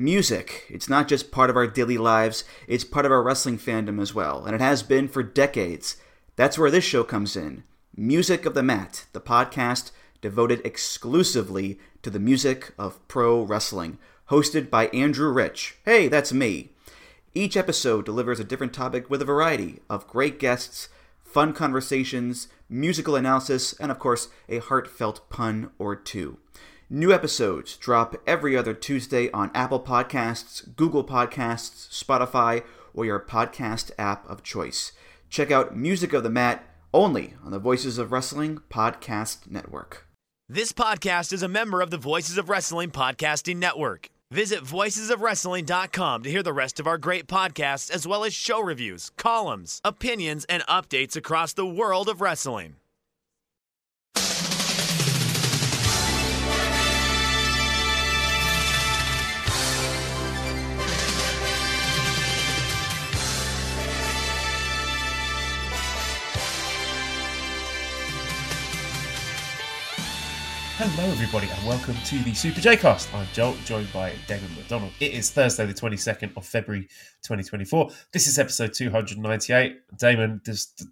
Music. It's not just part of our daily lives, it's part of our wrestling fandom as well, and it has been for decades. That's where this show comes in. Music of the Mat, the podcast devoted exclusively to the music of pro wrestling, hosted by Andrew Rich. Hey, that's me. Each episode delivers a different topic with a variety of great guests, fun conversations, musical analysis, and of course, a heartfelt pun or two. New episodes drop every other Tuesday on Apple Podcasts, Google Podcasts, Spotify, or your podcast app of choice. Check out Music of the Mat only on the Voices of Wrestling Podcast Network. This podcast is a member of the Voices of Wrestling Podcasting Network. Visit voicesofwrestling.com to hear the rest of our great podcasts, as well as show reviews, columns, opinions, and updates across the world of wrestling. Hello, everybody, and welcome to the Super J Cast. I'm Joel, joined by Damon McDonald. It is Thursday, the 22nd of February, 2024. This is episode 298. Damon, there's the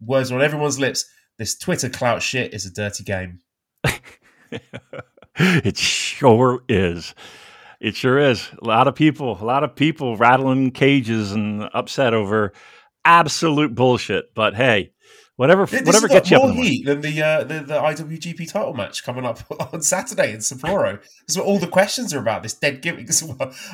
words are on everyone's lips. This Twitter clout shit is a dirty game. it sure is. It sure is. A lot of people, a lot of people rattling cages and upset over absolute bullshit. But hey, whatever, This whatever gets you more in the morning. heat than the, uh, the the IWGP title match coming up on Saturday in Sapporo. That's what all the questions are about. This dead gimmick.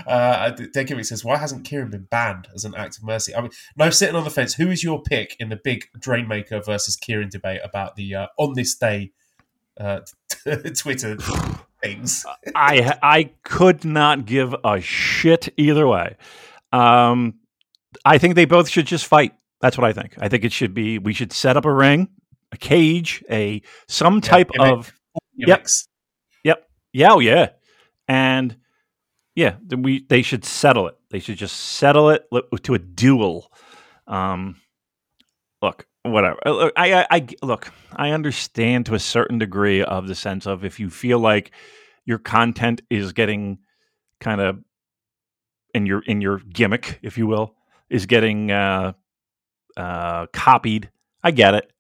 Uh, dead gimmick says, "Why hasn't Kieran been banned as an act of mercy?" I mean, no sitting on the fence. Who is your pick in the big Drainmaker versus Kieran debate about the uh, on this day uh, Twitter things? I I could not give a shit either way. Um, I think they both should just fight. That's what I think. I think it should be. We should set up a ring, a cage, a some type of Gimmicks. Yep. Yeah. Oh, yeah. And yeah, th- we they should settle it. They should just settle it to a duel. Um, look, whatever. Uh, Look, I, I, I look. I understand to a certain degree of the sense of if you feel like your content is getting kind of in your in your gimmick, if you will, is getting uh, uh, copied. I get it,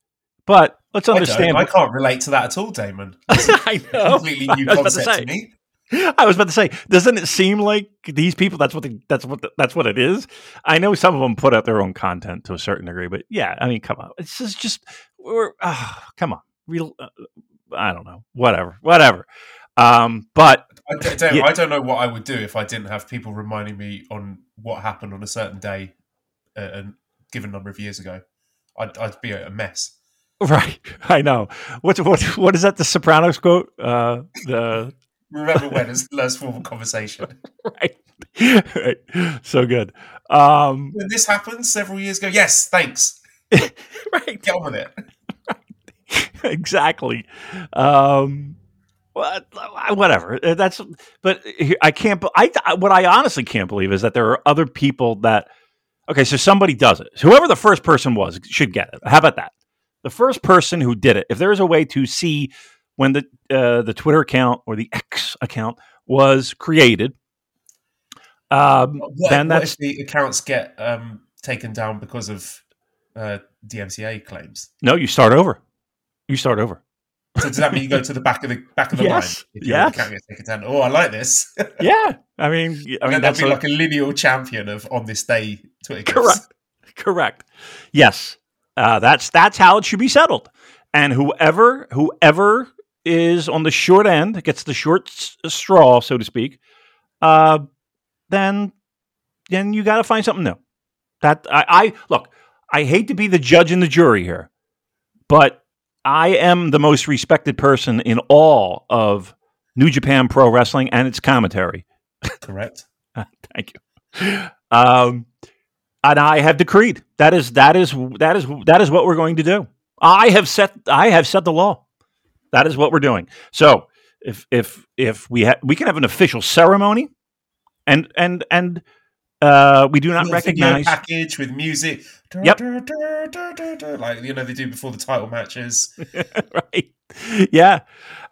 but let's I, understand. I can't relate to that at all, Damon. I know. Completely new to concept say. to me. I was about to say, doesn't it seem like these people? That's what they, that's what the, that's what it is. I know some of them put out their own content to a certain degree, but yeah, I mean, come on, it's just just we're ah, come on, real. Uh, I don't know, whatever, whatever. Um, but I don't, Yeah. I don't know what I would do if I didn't have people reminding me on what happened on a certain day, uh, a given number of years ago. I'd, I'd be a mess. right, I know. What's what what is that? The Sopranos quote? Uh, the Remember when is the last formal conversation? right, right, so good. Um, When this happened several years ago, yes, thanks. right, Get on with it. exactly. Um, whatever. That's. But I can't. I- what I honestly can't believe is that there are other people that. Okay, so somebody does it. Whoever the first person was should get it. How about that? The first person who did it. If there is a way to see when the uh, the Twitter account or the X account was created, um, What, then what that's if the accounts get um, taken down because of uh, DMCA claims? no. You start over. You start over. So does that mean you go to the back of the back of the Yes, line? If yes. account gets taken down? Oh, I like this. Yeah, I mean, I mean then that's there'll a- be like a lineal champion of on this day Twitter. Correct. Correct. Yes. Uh, that's that's how it should be settled. And whoever whoever is on the short end gets the short s- straw, so to speak. Uh, then then you got to find something new. That I, I look. I hate to be the judge and the jury here, but I am the most respected person in all of New Japan Pro Wrestling and its commentary. Correct. Thank you. Um, and I have decreed that is that is that is that is what we're going to do. I have set I have set the law. That is what we're doing. So if if if we ha- we can have an official ceremony, and and and uh, we do not Little recognize. package with music. Yep. Like you know they do before the title matches. right? Yeah,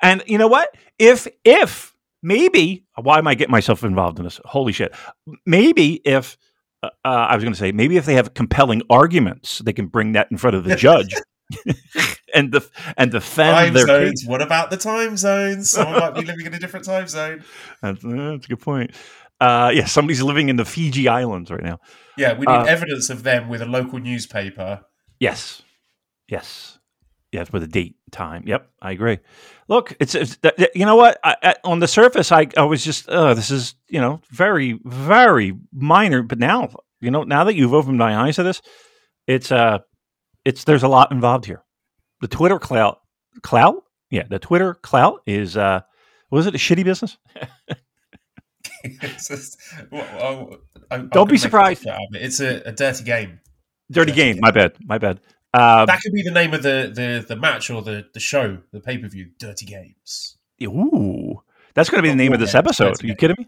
and you know what? If if maybe why am I getting myself involved in this? Holy shit! Maybe if uh, uh I was going to say maybe if they have compelling arguments, they can bring that in front of the judge. and def- and defend Time their zones. case. What about the time zones? Someone might be living in a different time zone. That's, that's a good point. Uh, yeah, somebody's living in the Fiji Islands right now. Yeah, we need Uh, evidence of them with a local newspaper. Yes, yes, yes, with a date, time. Yep, I agree. Look, it's, it's th- th- you know what? I, I, on the surface, I, I was just, uh, this is you know very very minor, but now you know now that you've opened my eyes to this, it's uh, it's there's a lot involved here. The Twitter clout, clout, yeah, the Twitter clout is uh, was it a shitty business? It's just- well, well, I- I Don't could be surprised. picture out of it. It's a, a dirty game. Dirty Dirty game. game. My bad. My bad. Um, That could be the name of the, the, the match or the, the show, the pay per view. Dirty games. Ooh, that's going to be the Oh, name of this episode. Are you kidding me?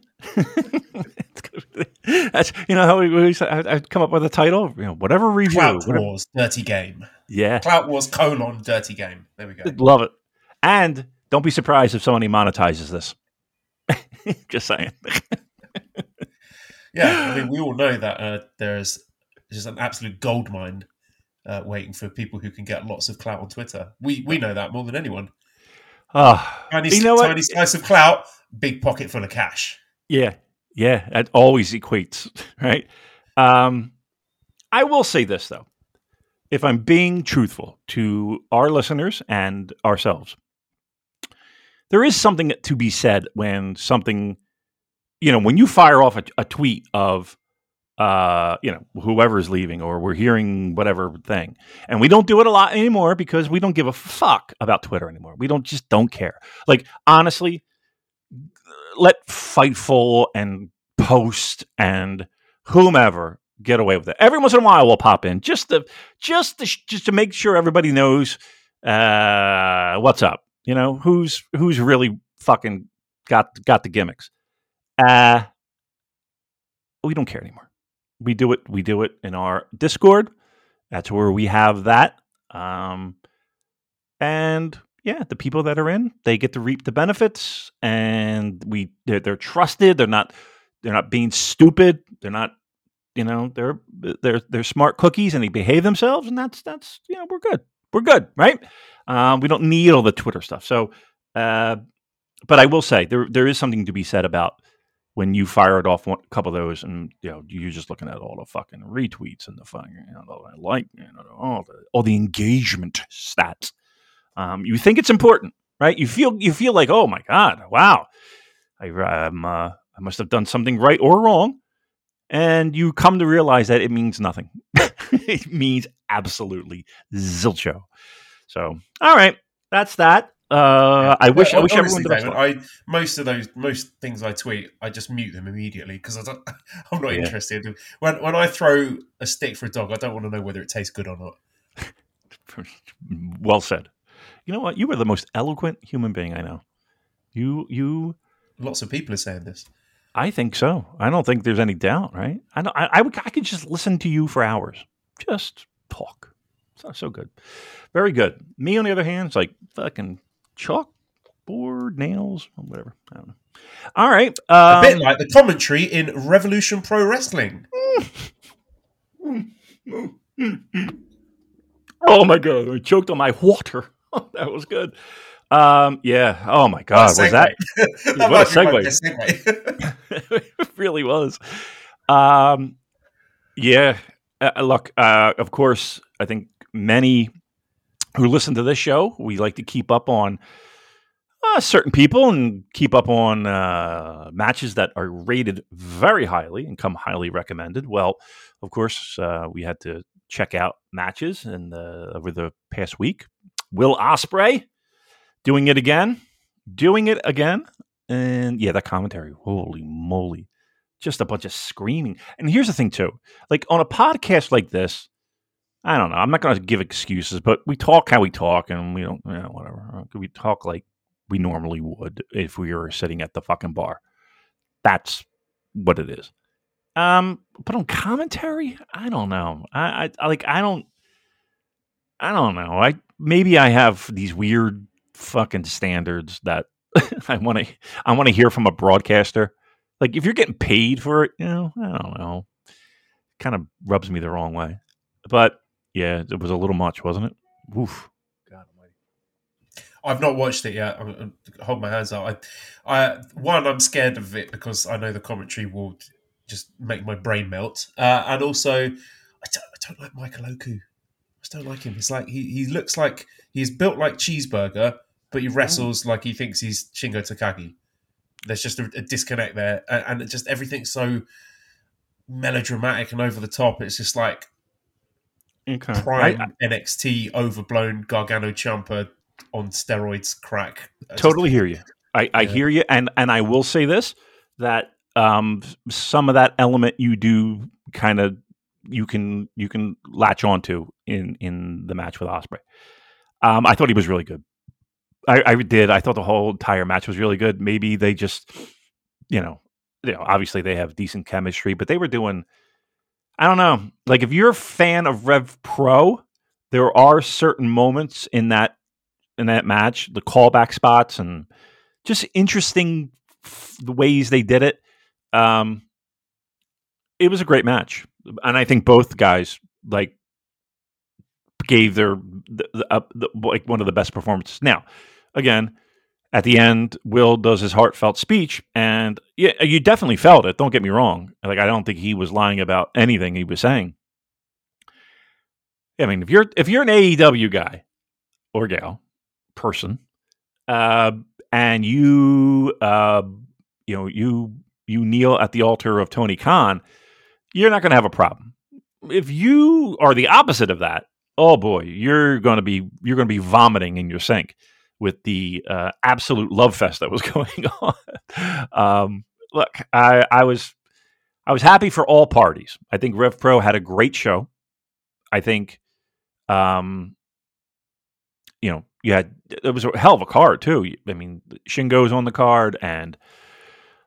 Be- that's you know how we, we I, I'd come up with a title. You know, whatever review. Clout whatever- Wars, dirty game. yeah, Clout Wars colon dirty game. There we go. love it. And don't be surprised if somebody monetizes this. Just saying. Yeah, I mean, we all know that uh, there's just an absolute gold mine uh, waiting for people who can get lots of clout on Twitter. We we know that more than anyone. Oh, Tiny, you know what? tiny slice of clout, big pocket full of cash. Yeah, yeah, that always equates, right? Um, I will say this though, if I'm being truthful to our listeners and ourselves, there is something to be said when something, you know, when you fire off a, a tweet of, uh, you know, whoever's leaving or we're hearing whatever thing, and we don't do it a lot anymore because we don't give a fuck about Twitter anymore. We don't just don't care. Like honestly, let Fightful and Post and whomever get away with it. Every once in a while, we'll pop in just to just to, just to make sure everybody knows uh, what's up. You know who's who's really fucking got got the gimmicks. Uh, we don't care anymore. We do it. We do it in our Discord. That's where we have that. Um, and yeah, the people that are in, they get to reap the benefits, and we they're, they're trusted. They're not they're not being stupid. They're not you know they're they're they're smart cookies, and they behave themselves, and that's that's you know we're good. We're good, right? Um, we don't need all the Twitter stuff. So, uh, but I will say there there is something to be said about when you fired off one, a couple of those, and you know you're just looking at all the fucking retweets and the fucking you know, the like you know all the all the engagement stats. Um, you think it's important, right? You feel you feel like, oh my god, wow, I uh, I must have done something right or wrong, and you come to realize that it means nothing. it means absolutely zilcho. So, all right, that's that. Uh, I wish I Well, wish everyone honestly, David. I most of those most things I tweet, I just mute them immediately because I don't, I'm not Yeah. interested. When when I throw a stick for a dog, I don't want to know whether it tastes good or not. well said. You know what? You are the most eloquent human being I know. You you Lots of people are saying this. I think so. I don't think there's any doubt, right? I don't, I, I, would, I could just listen to you for hours. Just talk. So, so good. Very good. Me, on the other hand, it's like fucking chalkboard, nails, whatever. I don't know. All right. A Um, bit like the commentary in Revolution Pro Wrestling. oh, my God. I choked on my water. that was good. Um, yeah. Oh, my God. Was that? that what a might be my segue. segue. it really was. Um, yeah. Uh, look, uh, of course, I think many who listen to this show, we like to keep up on uh, certain people and keep up on uh, matches that are rated very highly and come highly recommended. Well, of course, uh, we had to check out matches and over the past week. Will Ospreay doing it again, doing it again, and yeah, that commentary, holy moly, just a bunch of screaming. And here's the thing too, like on a podcast like this, I don't know. I'm not going to give excuses, but we talk how we talk, and we don't, you know, whatever. We talk like we normally would if we were sitting at the fucking bar. That's what it is. Um, but on commentary, I don't know. I, I like I don't I don't know. I maybe I have these weird fucking standards that I want to I want to hear from a broadcaster. Like if you're getting paid for it, you know, I don't know. Kind of rubs me the wrong way. But yeah, it was a little much, wasn't it? Oof. God almighty. I've not watched it yet. I'm, i hold my hands up. I, I, one, I'm scared of it because I know the commentary will just make my brain melt, uh, and also I don't, I don't like Michael Oku. I just don't like him. It's like he, he looks like he's built like cheeseburger, but he wrestles like he thinks he's Shingo Takagi. There's just a, a disconnect there, and, and just everything's so melodramatic and over the top. It's just like Okay. prime I- I NXT overblown Gargano Ciampa on steroids crack. I just- totally hear you. I, I Yeah. hear you, and and I will say this that um, some of that element you do kind of you can you can latch onto in in the match with Ospreay. Um, I thought he was really good. I, I did. I thought the whole entire match was really good. Maybe they just, you know, you know, obviously they have decent chemistry, but they were doing. I don't know. Like if you're a fan of Rev Pro, there are certain moments in that in that match, the callback spots and just interesting f- the ways they did it. Um, it was a great match, and I think both guys like gave their the, the, uh, the, like one of the best performances. Now, again, at the end, Will does his heartfelt speech, and yeah, you definitely felt it. Don't get me wrong. Like I don't think he was lying about anything he was saying. I mean, if you're if you're an AEW guy or gal person, uh, and you uh, you know you you kneel at the altar of Tony Khan, you're not going to have a problem. If you are the opposite of that, oh boy, you're going to be you're going to be vomiting in your sink with the uh, absolute love fest that was going on. um, look, I, I was I was happy for all parties. I think Rev Pro had a great show. I think, um, you know, you had it was a hell of a card too. I mean, Shingo's on the card, and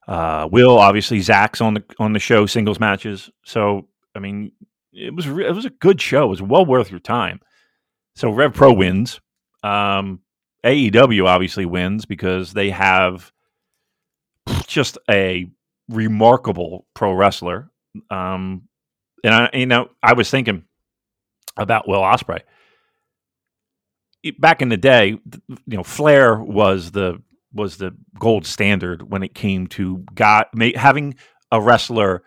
uh, Will obviously Zach's on the on the show singles matches. So I mean, it was re- it was a good show. It was well worth your time. So Rev Pro wins. Um, AEW obviously wins because they have just a remarkable pro wrestler. Um, and I, you know, I was thinking about Will Ospreay back in the day. You know, Flair was the was the gold standard when it came to got ma- having a wrestler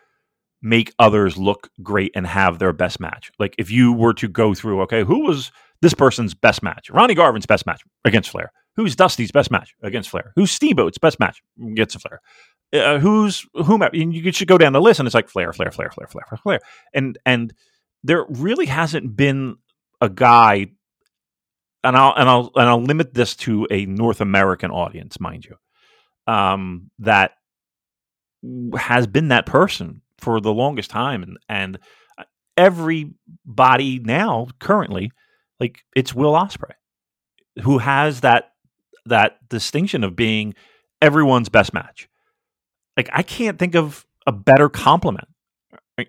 make others look great and have their best match. Like if you were to go through, okay, who was this person's best match? Ronnie Garvin's best match against Flair. Who's Dusty's best match against Flair? Who's Steamboat's best match against Flair? Uh, who's whom? And you should go down the list, and it's like Flair, Flair, Flair, Flair, Flair, Flair, Flair, and and there really hasn't been a guy, and I'll and I'll and I'll limit this to a North American audience, mind you, um, that has been that person for the longest time, and and everybody now currently, like it's Will Ospreay, who has that that distinction of being everyone's best match. Like I can't think of a better compliment.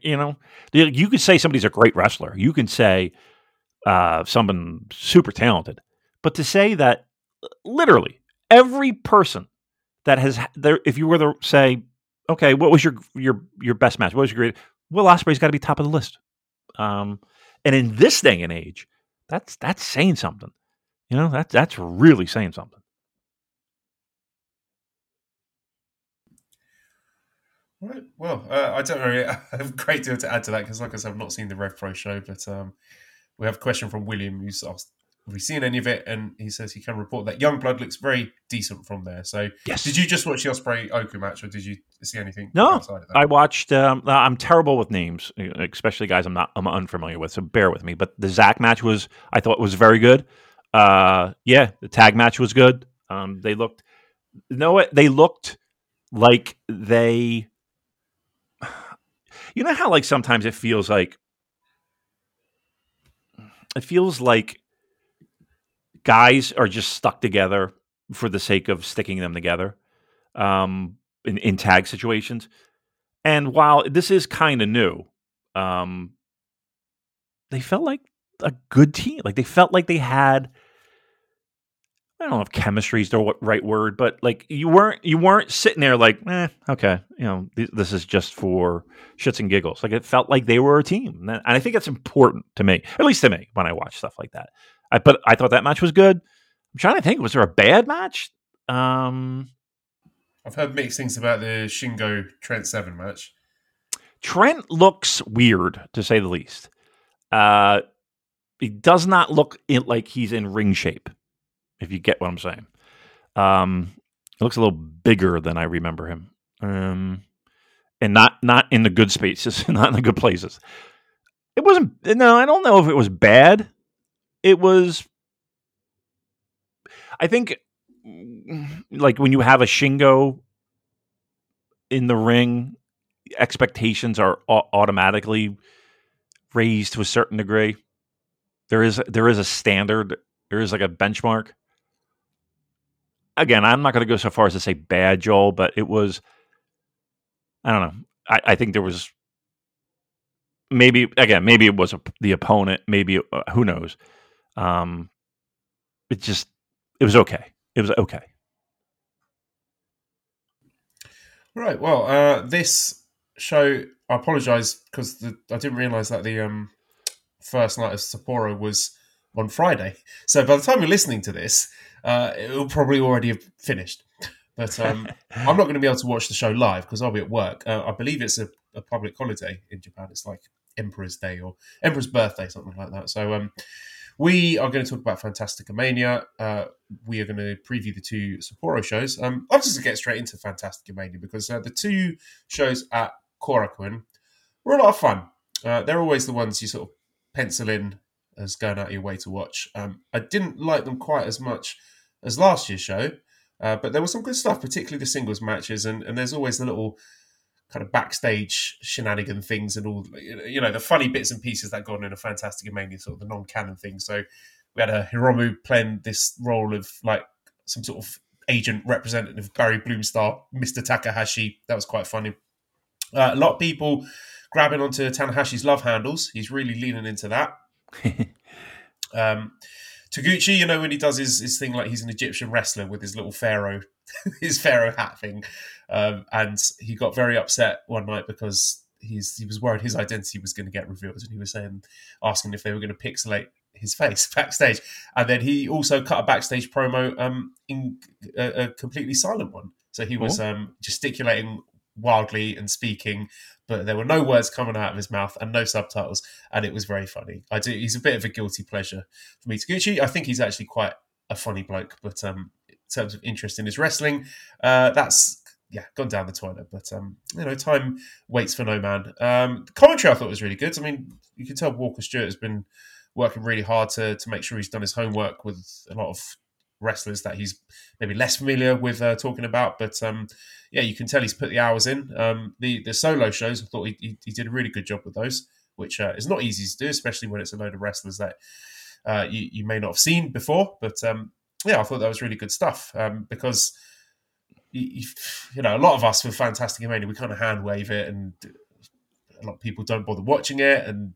You know, you could say somebody's a great wrestler. You can say uh, someone super talented, but to say that literally every person that has there, if you were to say, okay, what was your your your best match? What was your great? Will Ospreay's got to be top of the list. Um, and in this day and age, that's that's saying something. You know, that's that's really saying something. Right. Well, uh, I don't really have a great deal to add to that because, like I said, I've not seen the Rev Pro show, but um, we have a question from William who's asked, "Have we seen any of it?" And he says he can report that Young Blood looks very decent from there. So, Yes. did you just watch the Ospreay Oku match, or did you see anything No, outside of that? I watched. Um, I'm terrible with names, especially guys I'm not I'm unfamiliar with. So bear with me. But the Zach match was I thought was very good. Uh, yeah, the tag match was good. Um, they looked. You know what? They looked like they. You know how like sometimes it feels like. It feels like guys are just stuck together for the sake of sticking them together. Um, in, in tag situations. And while this is kind of new, um, they felt like a good team. Like they felt like they had I don't know if chemistry is the right word, but like you weren't you weren't sitting there like, eh, okay, you know, th- this is just for shits and giggles. Like it felt like they were a team, and I think that's important to me, at least to me, when I watch stuff like that. I but I thought that match was good. I'm trying to think, was there a bad match? Um, I've heard mixed things about the Shingo Trent Seven match. Trent looks weird to say the least. Uh, he does not look in, like he's in ring shape if you get what I'm saying. Um, it looks a little bigger than I remember him, um, and not not in the good spaces, not in the good places. It wasn't. No, I don't know if it was bad. It was. I think, like when you have a Shingo in the ring, expectations are automatically raised to a certain degree. There is there is a standard. There is like a benchmark again, I'm not going to go so far as to say bad, Joel, but it was. I don't know. I, I think there was maybe again, maybe it was a, the opponent. Maybe uh, who knows. Um, it just it was okay. It was okay. Right. Well, uh, this show. I apologise because I didn't realise that the um, first night of Sapporo was on Friday. So by the time you're listening to this, uh, it will probably already have finished. But um, I'm not going to be able to watch the show live because I'll be at work. Uh, I believe it's a, a, public holiday in Japan. It's like Emperor's Day or Emperor's Birthday, something like that. So um, we are going to talk about Fantastica Mania. Uh, we are going to preview the two Sapporo shows. Um, I'm just going to get straight into Fantastica Mania because uh, the two shows at Korakuen were a lot of fun. Uh, they're always the ones you sort of pencil in as going out of your way to watch. Um, I didn't like them quite as much as last year's show, uh, but there was some good stuff, particularly the singles matches, and, and there's always the little kind of backstage shenanigan things and all, you know, the funny bits and pieces that gone in a Fantastic Mania, sort of the non-canon thing So we had a Hiromu playing this role of like some sort of agent representative, Barry Bloomstar, Mr. Takahashi. That was quite funny. Uh, a lot of people grabbing onto Tanahashi's love handles. He's really leaning into that. um, Taguchi, you know, when he does his, his thing like he's an Egyptian wrestler with his little pharaoh, his pharaoh hat thing, um, and he got very upset one night because he's he was worried his identity was going to get revealed, and he was saying, asking if they were going to pixelate his face backstage, and then he also cut a backstage promo um, in a, a completely silent one. So he was um, gesticulating wildly and speaking, but there were no words coming out of his mouth and no subtitles, and it was very funny. I do. He's a bit of a guilty pleasure for me. Taguchi, I think he's actually quite a funny bloke, but um, in terms of interest in his wrestling, uh, that's yeah, gone down the toilet. But um, you know, time waits for no man. Um, commentary I thought was really good. I mean, you can tell Walker Stewart has been working really hard to to make sure he's done his homework with a lot of wrestlers that he's maybe less familiar with uh, talking about. But um, yeah, you can tell he's put the hours in. Um, the the solo shows, I thought he, he, he, did a really good job with those, which uh, is not easy to do, especially when it's a load of wrestlers that uh, you, you may not have seen before. But um, yeah, I thought that was really good stuff um, because. You, you, know, a lot of us with Fantastic Mania, we kind of hand wave it, and a lot of people don't bother watching it, and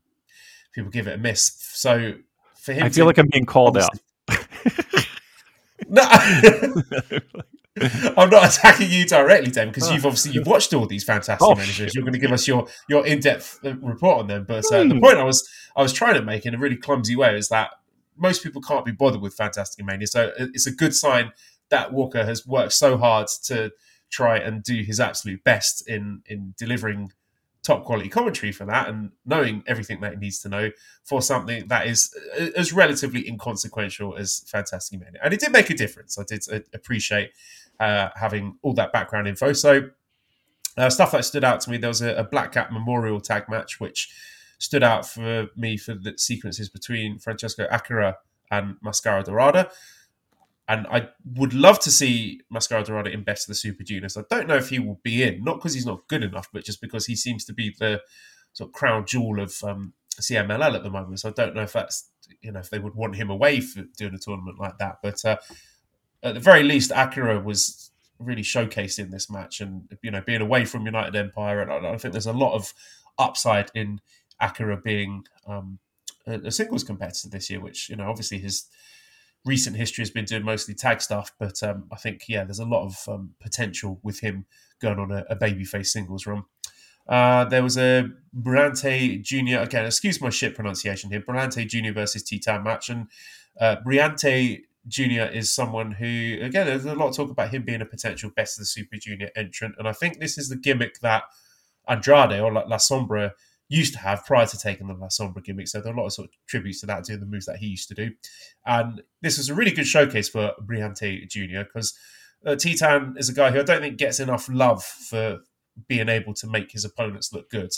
people give it a miss. So for him, I feel to, like I'm being called out. No, I'm not attacking you directly, Dan, because you've obviously you've watched all these fantastic oh, managers. You're going to give us your your in depth uh, report on them. But uh, mm. the hmm. point I was I was trying to make in a really clumsy way is that most people can't be bothered with Fantastic Mania, so it's a good sign that Walker has worked so hard to try and do his absolute best in in delivering top quality commentary for that and knowing everything that he needs to know for something that is uh, as relatively inconsequential as Fantastic Mania. And it did make a difference. I did uh, appreciate uh, having all that background info. So, uh, stuff that stood out to me there was a, a Black Cat Memorial tag match, which stood out for me for the sequences between Francesco Akira and Mascara Dorada and I would love to see Mascara Dorada in Best of the Super Juniors. I don't know if he will be in, not because he's not good enough, but just because he seems to be the sort of crown jewel of um, CMLL at the moment. So I don't know if that's you know if they would want him away for doing a tournament like that. But uh, at the very least, Akira was really showcased in this match, and you know being away from United Empire, and I, I think there's a lot of upside in Akira being um, a, a singles competitor this year, which you know obviously his recent history has been doing mostly tag stuff, but um, I think yeah, there's a lot of um, potential with him going on a, a babyface singles run. Uh, there was a Brillante Jr. again, excuse my shit pronunciation here. Brillante Jr. versus Titan match, and uh, Brillante Jr. is someone who, again, there's a lot of talk about him being a potential best of the Super Junior entrant, and I think this is the gimmick that Andrade or La Sombra used to have prior to taking the La Sombra gimmick. So there are a lot of sort of tributes to that, doing the moves that he used to do. And this was a really good showcase for Brillante Jr. because uh, Titan is a guy who I don't think gets enough love for being able to make his opponents look good.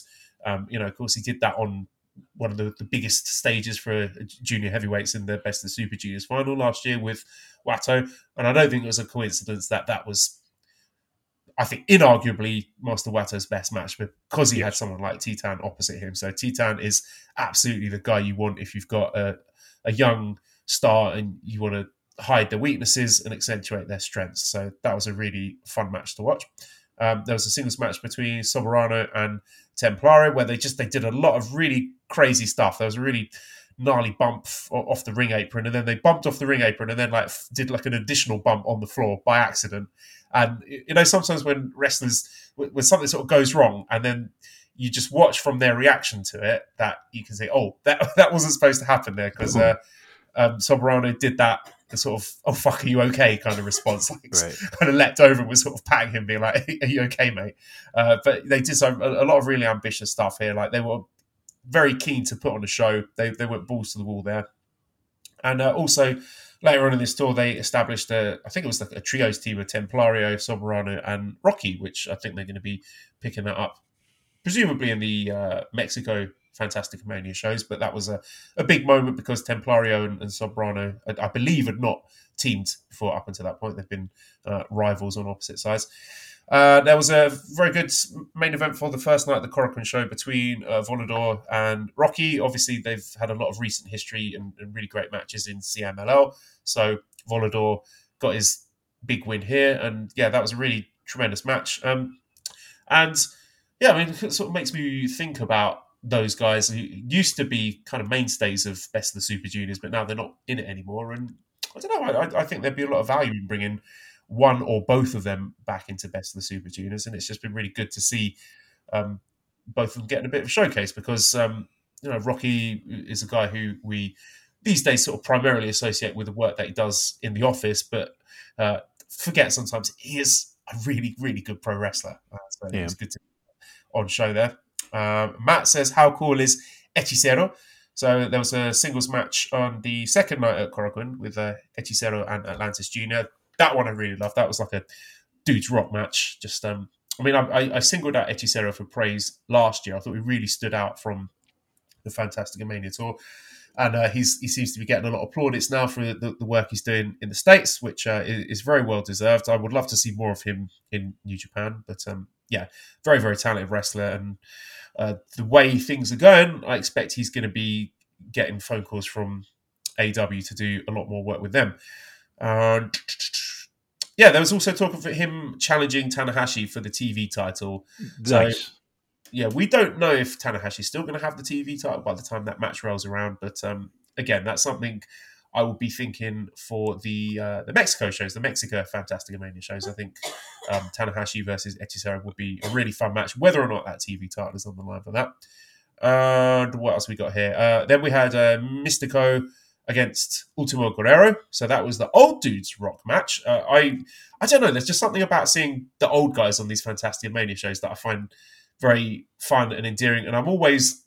Um, you know, of course, he did that on one of the, the biggest stages for junior heavyweights in the Best of Super Juniors final last year with Wato. And I don't think it was a coincidence that that was I think inarguably Master Wato's best match because he yes. had someone like Titan opposite him. So Titan is absolutely the guy you want if you've got a, a young star and you want to hide their weaknesses and accentuate their strengths. So that was a really fun match to watch. Um, there was a singles match between Soberano and Templario where they just they did a lot of really crazy stuff. There was a really gnarly bump off the ring apron, and then they bumped off the ring apron, and then like did like an additional bump on the floor by accident. And you know, sometimes when wrestlers when something sort of goes wrong, and then you just watch from their reaction to it, that you can say, "Oh, that that wasn't supposed to happen there," because uh, um, Soberano did that the sort of "Oh fuck, are you okay?" kind of response, like right. kind of leapt over and was sort of patting him, being like, "Are you okay, mate?" Uh, but they did some, a, a, lot of really ambitious stuff here. Like they were very keen to put on a show. They they went balls to the wall there, and uh, also later on in this tour, they established a, I think it was like a trios team of Templario, Soberano, and Rocky, which I think they're going to be picking that up, presumably in the uh, Mexico Fantastic Mania shows. But that was a, a big moment because Templario and, and Soberano, I, I, believe, had not teamed before up until that point. They've been uh, rivals on opposite sides. Uh, there was a very good main event for the first night of the Korakuen show between uh, Volador and Rocky. Obviously, they've had a lot of recent history and, and really great matches in CMLL. So Volador got his big win here, and yeah, that was a really tremendous match. Um, and yeah, I mean, it sort of makes me think about those guys who used to be kind of mainstays of Best of the Super Juniors, but now they're not in it anymore. And I don't know. I, I think there'd be a lot of value in bringing one or both of them back into best of the Super Juniors, and it's just been really good to see um, both of them getting a bit of a showcase because um, you know Rocky is a guy who we these days sort of primarily associate with the work that he does in the office, but uh, forget sometimes he is a really really good pro wrestler. Uh, so yeah. it's good to on show there. Um, Matt says, "How cool is Hechicero?" So there was a singles match on the second night at Korakuen with uh, Hechicero and Atlantis Jr that one I really loved. That was like a dude's rock match. Just um, I mean, I, I singled out Hechicero for praise last year. I thought he really stood out from the Fantastic Mania tour. And uh, he's he seems to be getting a lot of plaudits now for the, the work he's doing in the states, which uh, is, very well deserved. I would love to see more of him in New Japan, but um, yeah, very very talented wrestler, and uh, the way things are going, I expect he's going to be getting phone calls from AW to do a lot more work with them. Uh, yeah, there was also talk of him challenging Tanahashi for the TV title. Nice. So, yeah, we don't know if Tanahashi's still going to have the TV title by the time that match rolls around. But um, again, that's something I will be thinking for the uh, the Mexico shows, the Mexico Fantastic Mania shows. I think um, Tanahashi versus Hechicero would be a really fun match, whether or not that TV title is on the line for that. And what else we got here? Uh, then we had uh, Místico against Ultimo Guerrero. So that was the old dudes rock match. Uh, I I don't know. There's just something about seeing the old guys on these Fantastic Mania shows that I find very fun and endearing, and I'm always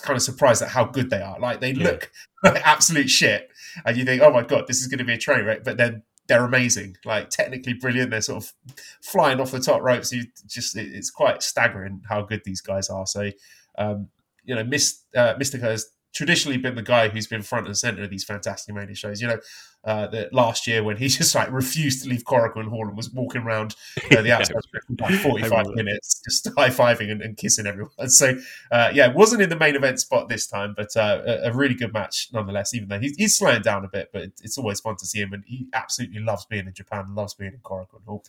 kind of surprised at how good they are. Like they yeah. look like absolute shit, and you think, oh my god, this is going to be a train wreck. But then they're amazing, like technically brilliant. They're sort of flying off the top ropes. You just it's quite staggering how good these guys are. So. Um, you know, Miss, uh, Místico has traditionally been the guy who's been front and center of these fantastic mania shows. You know, uh, the, last year when he just like refused to leave Korakuen Hall and was walking around uh, the outside for like 45 minutes, just high fiving and, and, kissing everyone. So, uh, yeah, wasn't in the main event spot this time, but uh, a, a, really good match nonetheless, even though he's, he's slowing down a bit, but it's always fun to see him. And he absolutely loves being in Japan, loves being in Korakuen Hall.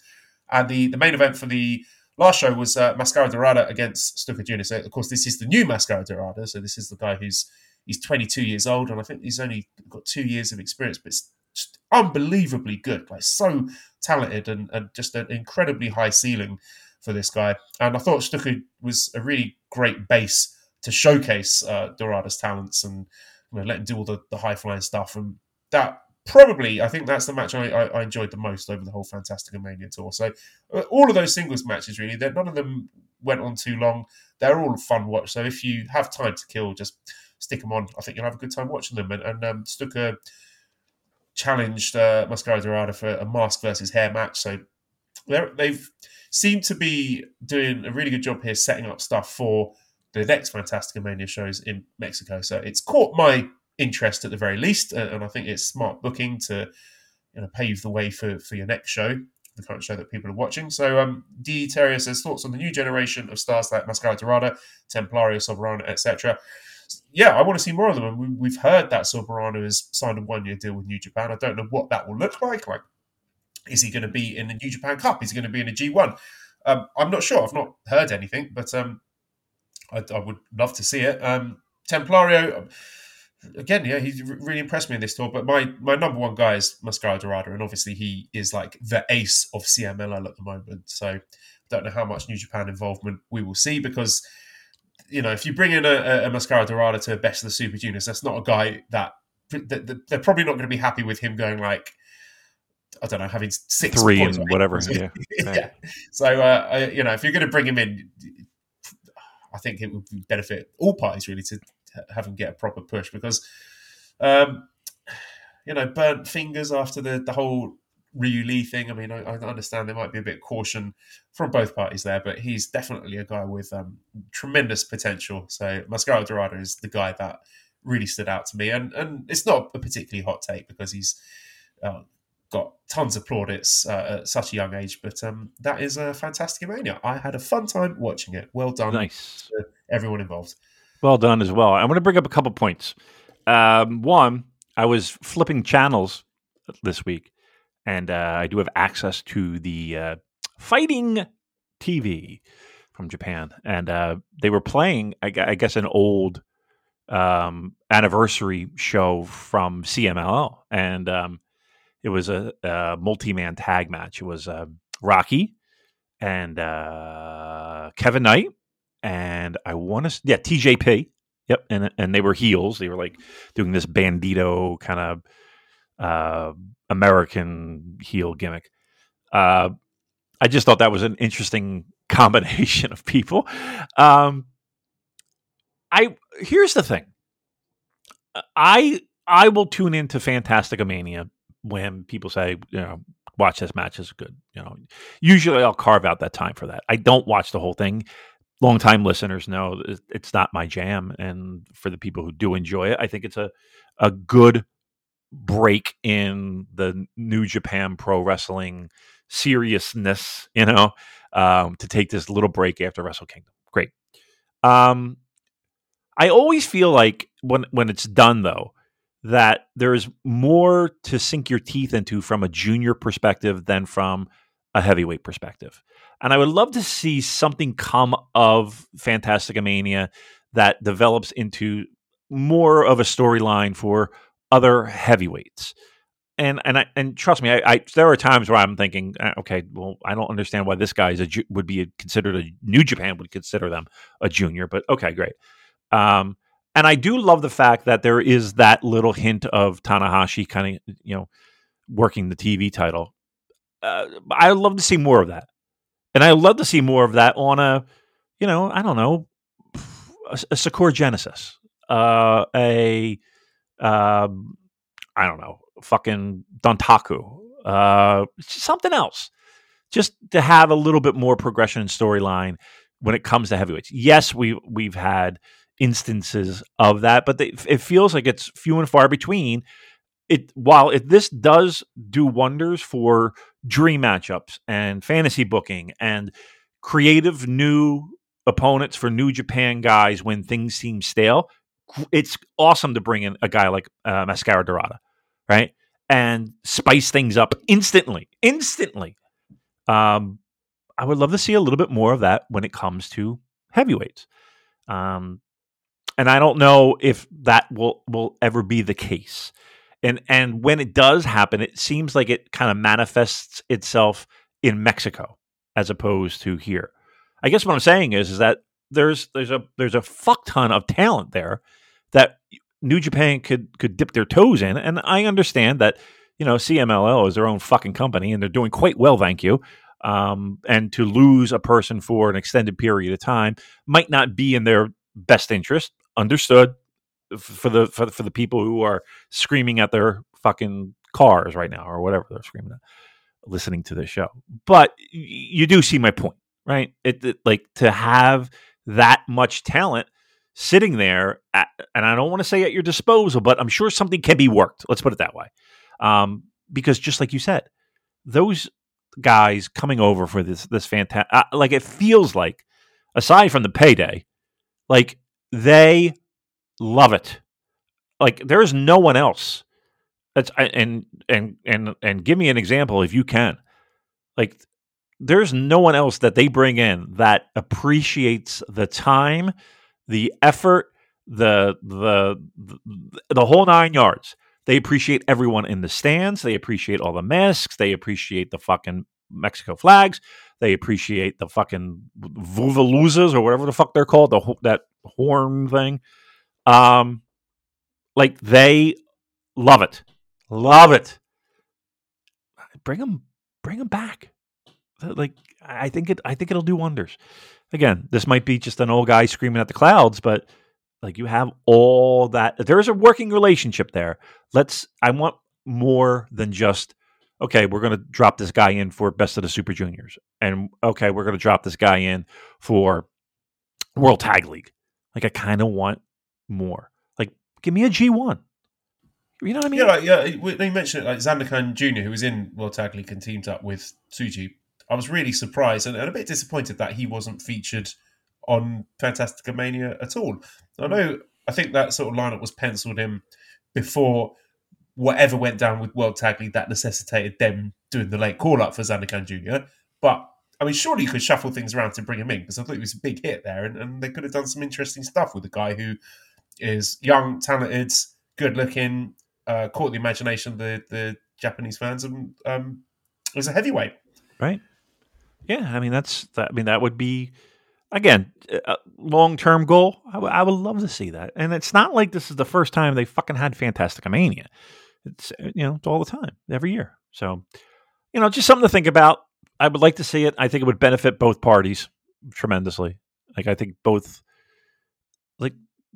And the, the main event for the last show was uh, Mascara Dorada against Stuka Jr. So, of course, this is the new Mascara Dorada. So, this is the guy who's he's 22 years old, and I think he's only got two years of experience, but just unbelievably good, like so talented and, and just an incredibly high ceiling for this guy. And I thought Stuka was a really great base to showcase uh, Dorada's talents and you know, let him do all the, the high flying stuff. And that probably, I think that's the match I, I, I, enjoyed the most over the whole Fantastic Mania tour. So uh, all of those singles matches, really, none of them went on too long. They're all fun watch. So if you have time to kill, just stick them on. I think you'll have a good time watching them. And, and um, Stuka challenged uh, Mascara Dorada for a mask versus hair match. So they've seemed to be doing a really good job here setting up stuff for the next Fantastica Mania shows in Mexico. So it's caught my interest at the very least, and I think it's smart booking to you know pave the way for for your next show, the current show that people are watching. So um, D Terrier says thoughts on the new generation of stars like Mascara Dorada, Templario, Soberano, etc. Yeah, I want to see more of them. And we've heard that Soberano has signed a one-year deal with New Japan. I don't know what that will look like. Like, is he going to be in the New Japan Cup? Is he going to be in a G1? Um, I'm not sure. I've not heard anything, but um, I, I, would love to see it. Um, Templario, again, yeah, he's really impressed me in this tour. But my my number one guy is Mascara Dorada, and obviously he is like the ace of CMLL at the moment. So I don't know how much New Japan involvement we will see because you know if you bring in a, a Mascara Dorada to a best of the Super Juniors, that's not a guy that, that they're probably not going to be happy with him going like. I don't know, having six three and whatever. Yeah. Yeah. So uh, I, you know, if you're going to bring him in, I think it would benefit all parties really to have him get a proper push because, um, you know, burnt fingers after the the whole Ryu Lee thing. I mean, I, I, understand there might be a bit of caution from both parties there, but he's definitely a guy with um, tremendous potential. So Mascara Dorada is the guy that really stood out to me, and and it's not a particularly hot take because he's uh, got tons of plaudits uh, at such a young age. But um, that is a fantastic mania. I had a fun time watching it. Well done, nice. to everyone involved. Well done as well. I'm going to bring up a couple points. Um, one, I was flipping channels this week, and uh, I do have access to the uh, fighting TV from Japan, and uh, they were playing, I, I guess, an old um, anniversary show from CMLL, and um, it was a, a, multi-man tag match. It was uh, Rocky and uh, Kevin Knight and I want to yeah TJP. Yep, and and they were heels. They were like doing this bandito kind of uh, American heel gimmick. Uh, I just thought that was an interesting combination of people. Um, I here's the thing. I I will tune into Fantastica Mania when people say, you know, watch this match is good. You know, usually I'll carve out that time for that. I don't watch the whole thing longtime listeners know it's not my jam. And for the people who do enjoy it, I think it's a, a good break in the New Japan Pro Wrestling seriousness, you know, um, to take this little break after Wrestle Kingdom. Great. Um, I always feel like when when it's done though, that there's more to sink your teeth into from a junior perspective than from a heavyweight perspective. And I would love to see something come of Fantastica Mania that develops into more of a storyline for other heavyweights. And and I, and trust me, I, I, there are times where I'm thinking, uh, okay, well, I don't understand why this guy is a would be considered a New Japan would consider them a junior, but okay, great. Um, and I do love the fact that there is that little hint of Tanahashi kind of you know working the TV title. Uh, I love to see more of that. And I love to see more of that on a, you know, I don't know, a, a Sakura Genesis, uh, a, um, I don't know, fucking Dontaku, uh, something else, just to have a little bit more progression and storyline when it comes to heavyweights. Yes, we we've had instances of that, but they, it feels like it's few and far between it while it, this does do wonders for dream matchups and fantasy booking and creative new opponents for New Japan guys when things seem stale, it's awesome to bring in a guy like uh, Mascara Dorada, right? And spice things up instantly, instantly. Um, I would love to see a little bit more of that when it comes to heavyweights. Um, and I don't know if that will will ever be the case and and when it does happen, it seems like it kind of manifests itself in Mexico as opposed to here. I guess what I'm saying is is that there's there's a there's a fuck ton of talent there that New Japan could could dip their toes in, and I understand that you know CMLL is their own fucking company and they're doing quite well, thank you. Um, and to lose a person for an extended period of time might not be in their best interest. Understood for the for, for the people who are screaming at their fucking cars right now or whatever they're screaming at, listening to the show. But you do see my point, right? It, it like to have that much talent sitting there, at, and I don't want to say at your disposal, but I'm sure something can be worked. Let's put it that way. Um, because just like you said, those guys coming over for this this fantastic, uh, like it feels like, aside from the payday, like they love it. Like there is no one else. That's and and and and give me an example if you can. Like there's no one else that they bring in that appreciates the time, the effort, the the the, whole nine yards. They appreciate everyone in the stands. They appreciate all the masks. They appreciate the fucking Mexico flags. They appreciate the fucking vuvulusas or whatever the fuck they're called, the that horn thing. Um, like they love it, love it. Bring them, bring them back. Like I think it, I think it'll do wonders. Again, this might be just an old guy screaming at the clouds, but like you have all that. There is a working relationship there. Let's. I want more than just okay, we're going to drop this guy in for best of the Super Juniors, and okay, we're going to drop this guy in for World Tag League. Like I kind of want more. Like, give me a G one. You know what I mean? Yeah, like, yeah. They mentioned it, like Zandokan Jr., who was in World Tag League and teamed up with Tsuji. I was really surprised and, and a bit disappointed that he wasn't featured on Fantastica Mania at all. I know. I think that sort of lineup was penciled in before whatever went down with World Tag League that necessitated them doing the late call up for Zandokan Jr. But I mean, surely you could shuffle things around to bring him in because I thought he was a big hit there, and, and they could have done some interesting stuff with a guy who is young, talented, good looking, uh, caught the imagination of the, the Japanese fans, and um, was a heavyweight. Right. Yeah, I mean that's that. I mean that would be again a long term goal. I, w- I would love to see that, and it's not like this is the first time they fucking had Fantastica Mania. It's uh, you know it's all the time, every year. So you know, just something to think about. I would like to see it. I think it would benefit both parties tremendously. Like I think both like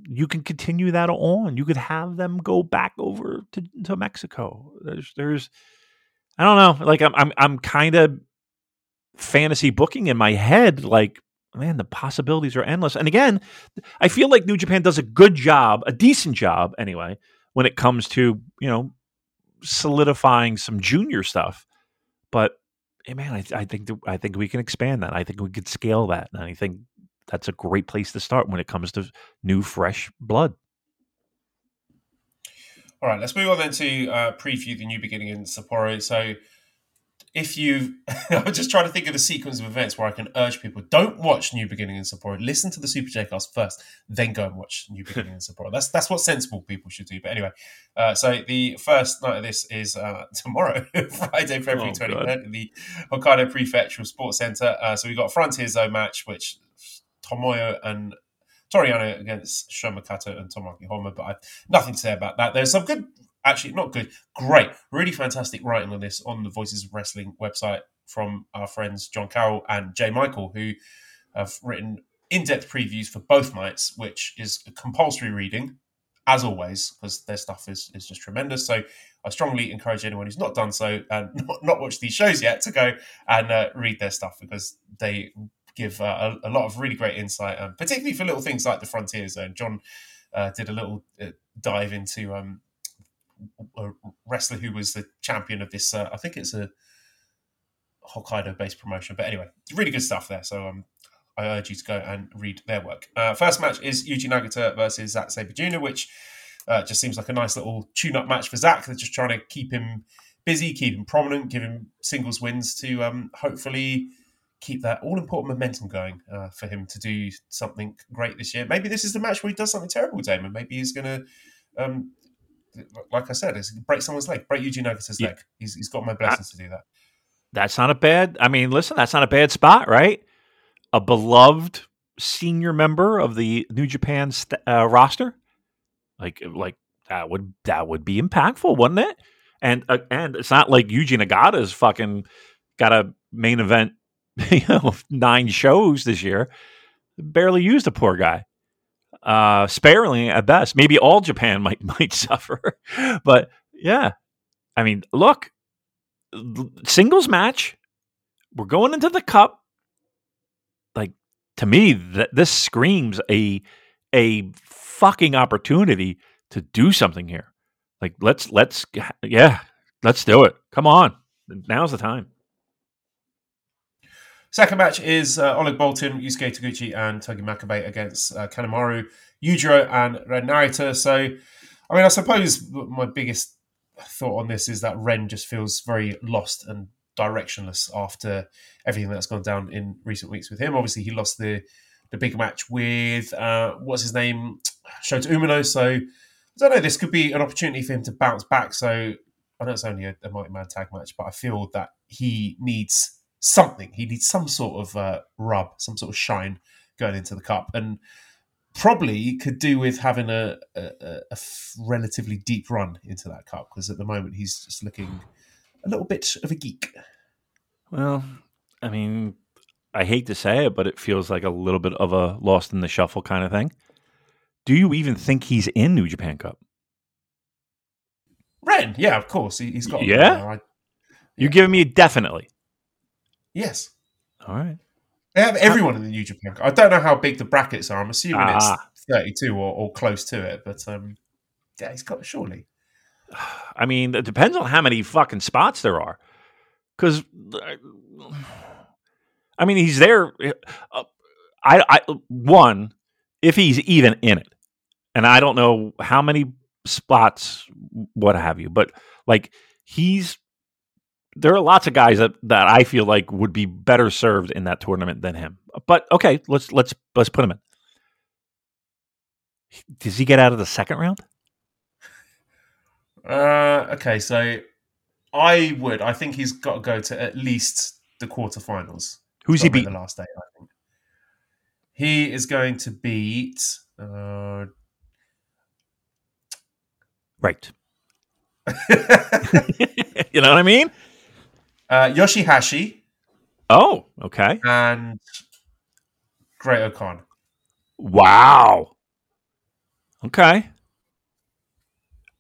you can continue that on. You could have them go back over to, to Mexico. There's there's I don't know. Like I'm I'm I'm kind of fantasy booking in my head like man the possibilities are endless. And again, I feel like New Japan does a good job, a decent job anyway, when it comes to, you know, solidifying some junior stuff. But hey, man, I, I think th- I think we can expand that. I think we could scale that, and I think that's a great place to start when it comes to new, fresh blood. All right, let's move on then to uh, preview the new beginning in Sapporo. So if you, I'm just trying to think of a sequence of events where I can urge people don't watch New Beginning in Sapporo. Listen to the Super J cast first, then go and watch New Beginning in Sapporo. That's that's what sensible people should do. But anyway, uh, so the first night of this is uh, tomorrow, Friday, February twenty oh, third, in the Hokkaido Prefectural Sports Center. Uh, so we've got a Frontier Zone match, which Tomoyo and Toru Yano against Shoma Kato and Tomoaki Honma, but I've nothing to say about that. There's some good actually not good, great, really fantastic writing on this on the Voices of Wrestling website from our friends John Carroll and Jay Michael, who have written in-depth previews for both nights, which is a compulsory reading, as always, because their stuff is, is just tremendous. So I strongly encourage anyone who's not done so and not, not watched these shows yet to go and uh, read their stuff because they give uh, a, a, lot of really great insight, um, particularly for little things like the Frontier Zone. John uh, did a little uh, dive into um, a wrestler who was the champion of this. Uh, I think it's a Hokkaido-based promotion, but anyway, really good stuff there. So um, I urge you to go and read their work. Uh, first match is Yuji Nagata versus Zack Sabre Jr., which uh, just seems like a nice little tune-up match for Zack. They're just trying to keep him busy, keep him prominent, give him singles wins to um, hopefully keep that all important momentum going uh, for him to do something great this year. Maybe this is the match where he does something terrible, Damon. Maybe he's going to um, like I said, is break someone's leg, break Yuji Nagata's Yeah. leg. He's, he's got my blessings to do that. That's not a bad. I mean, listen, that's not a bad spot, right? A beloved senior member of the New Japan st- uh, roster, like like that would that would be impactful, wouldn't it? And uh, and it's not like Yuji Nagata's fucking got a main event, you know, nine shows this year. Barely used the poor guy. Uh, sparingly at best. Maybe all Japan might might suffer, but yeah. I mean, look, singles match. We're going into the cup. Like to me, that this screams a a fucking opportunity to do something here. Like let's let's yeah, let's do it. Come on, now's the time. Second match is uh, Oleg Boltin, Yusuke Taguchi, and Togi Makabe against uh, Kanemaru, Yujiro, and Ren Narita. So, I mean, I suppose my biggest thought on this is that Ren just feels very lost and directionless after everything that's gone down in recent weeks with him. Obviously, he lost the the big match with uh, what's his name, Shota Umino. So, I don't know. This could be an opportunity for him to bounce back. So, I know it's only a, a multi-man tag match, but I feel that he needs something. He needs some sort of uh, rub, some sort of shine going into the cup, and probably could do with having a relatively deep run into that cup because at the moment he's just looking a little bit of a geek. Well, I mean, I hate to say it, but it feels like a little bit of a lost in the shuffle kind of thing. Do you even think he's in New Japan Cup? Ren, yeah, of course, he, he's got. Yeah? I- You're giving me a definitely. Yes, All right. they have everyone in the New Japan. I don't know how big the brackets are. I'm assuming Ah. it's 32 or, or close to it, but um, yeah, he's got surely. I mean, it depends on how many fucking spots there are. Because, I mean, he's there. uh, I, I, one, if he's even in it, and I don't know how many spots, what have you, but like he's, there are lots of guys that, that I feel like would be better served in that tournament than him. But okay, let's let's let's put him in. Does he get out of the second round? Uh, okay, so I would. I think he's got to go to at least the quarterfinals. Who's he beating? The last day, I think. He is going to beat. Uh, Right. you know what I mean? Uh, Yoshihashi Oh, okay. and Great-O-Khan. Wow. Okay.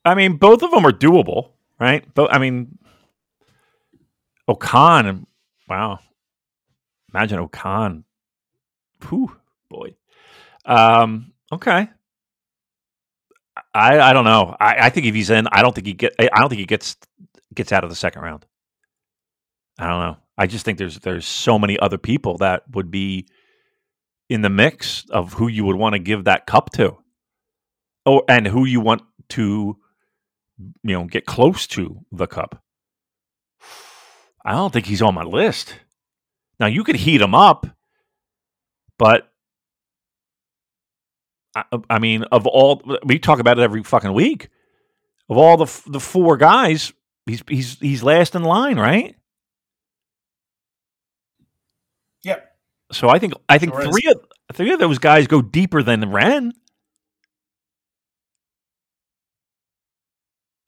I mean, both of them are doable, right? But I mean, O-Khan and wow. Imagine O-Khan. Whew, boy. Um, okay. I I don't know. I, I think if he's in, I don't think he get. I don't think he gets gets out of the second round. I don't know. I just think there's there's so many other people that would be in the mix of who you would want to give that cup to, oh, and who you want to, you know, get close to the cup. I don't think he's on my list. Now you could heat him up, but I, uh, I mean, of all we talk about it every fucking week. Of all the the four guys, he's he's he's last in line, right? Yep. So I think I think three of three of those guys go deeper than Ren.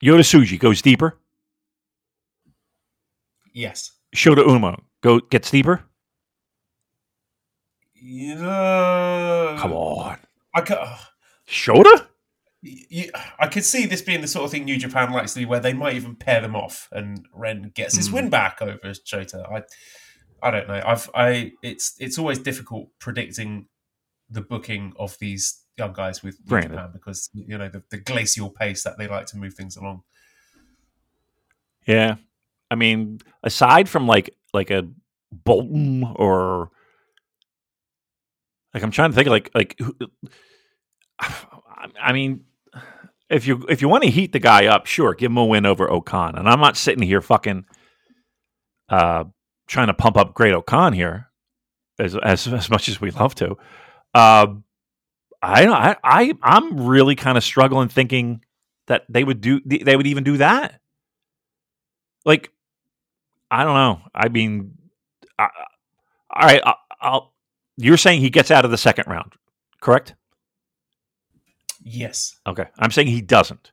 Yota Tsuji goes deeper. Yes. Shota Umo go gets deeper. Yeah. Come on, I could, ugh. Shota. you, I could see this being the sort of thing New Japan likes to do, where they might even pair them off, and Ren gets his Hmm. win back over Shota. I, I don't know. I've, I, it's, it's always difficult predicting the booking of these young guys with Japan because you know the, the glacial pace that they like to move things along. Yeah, I mean, aside from like like a Boltin or like I'm trying to think like like I mean, if you if you want to heat the guy up, sure, give him a win over O-Khan. And I'm not sitting here fucking uh trying to pump up Great-O-Khan here as as as much as we love to. Uh, I, I I I'm really kind of struggling thinking that they would do. They would even do that. Like, I don't know. I mean, I, all right. I, I'll. You're saying he gets out of the second round, correct? Yes. Okay. I'm saying he doesn't,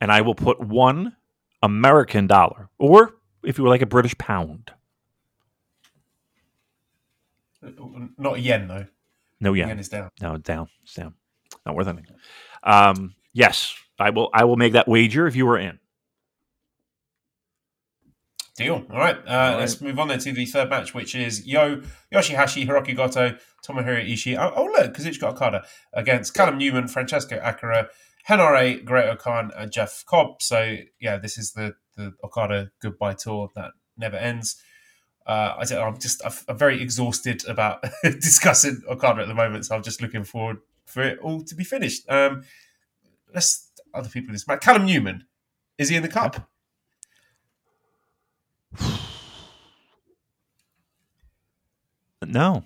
and I will put one American dollar, or if you were like a British pound. Not a yen though. No yen. Yen is down. No, down. It's down. Not worth anything. Um, yes, I will. I will make that wager if you were in. Deal. All right. Uh, All right. Let's move on then to the third match, which is Yo Yoshihashi, Hiroki Goto, Tomohiro Ishii. Oh, oh look, Kazuchika Okada against Callum Newman, Francesco Akira, Henare, Great Khan, and Jeff Cobb. So yeah, this is the the Okada goodbye tour that never ends. Uh, I don't, I'm just I'm very exhausted about discussing Okada at the moment, so I'm just looking forward for it all to be finished. Um, let's other people in this match. Callum Newman is he in the cup? No,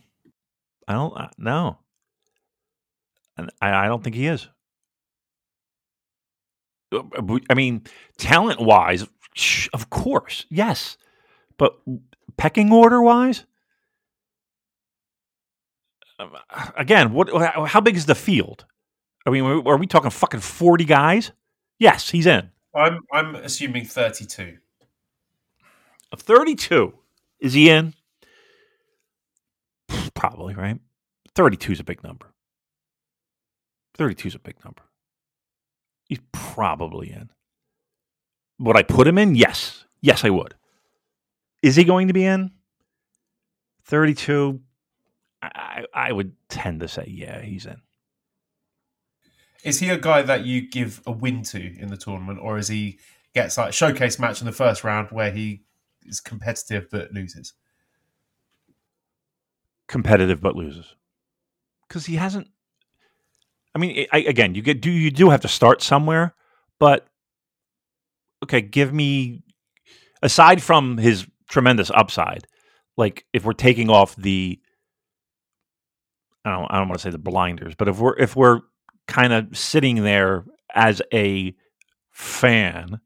I don't. Uh, no, and I, I don't think he is. Uh, I mean, talent wise, of course, yes, but pecking order wise, um, again, what? How big is the field? I mean, are we talking fucking forty guys? Yes, he's in. I'm I'm assuming 32. Of 32, is he in? Probably, right? 32 is a big number. 32 is a big number. He's probably in. Would I put him in? Yes. Yes, I would. Is he going to be in? 32. I, I would tend to say, yeah, he's in. Is he a guy that you give a win to in the tournament, or is he gets like a showcase match in the first round where he is competitive but loses? Competitive but loses because he hasn't. I mean, I, again, you get do you do have to start somewhere, but okay, give me aside from his tremendous upside, like if we're taking off the I don't I don't want to say the blinders, but if we're if we're kind of sitting there as a fan,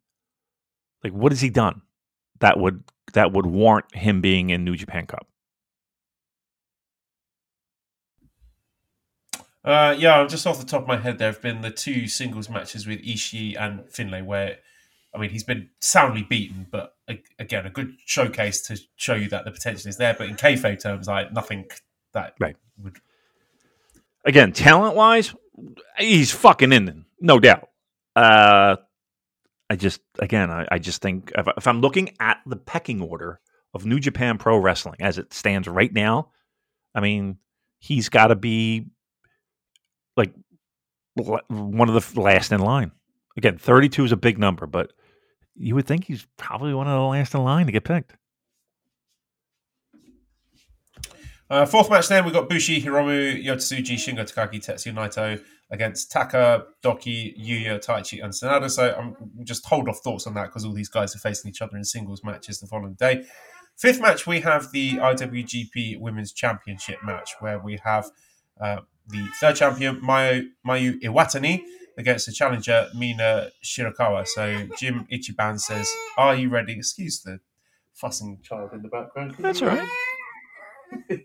like what has he done that would that would warrant him being in New Japan Cup? Uh, yeah, just off the top of my head, there have been the two singles matches with Ishii and Finlay, where I mean he's been soundly beaten, but a, again, a good showcase to show you that the potential is there. But in kayfabe terms, like nothing that Right. would. Again, talent wise, he's fucking in, no doubt. Uh, I just again, I, I just think if, if I'm looking at the pecking order of New Japan Pro Wrestling as it stands right now, I mean, he's got to be like one of the last in line. Again, 32 is a big number, but you would think he's probably one of the last in line to get picked. Uh, fourth match then, we've got Bushi, Hiromu, Yotsuji, Shingo Takagi, Tetsuya Naito against Taka, DOUKI, Yuya, Taichi, and Sanada. So I'm just hold off thoughts on that because all these guys are facing each other in singles matches the following day. Fifth match, we have the IWGP Women's Championship match where we have uh, the third champion, Mayu, Mayu Iwatani, against the challenger, Mina Shirakawa. So Jim Ichiban says, Are you ready? Excuse the fussing child in the background. That's all right.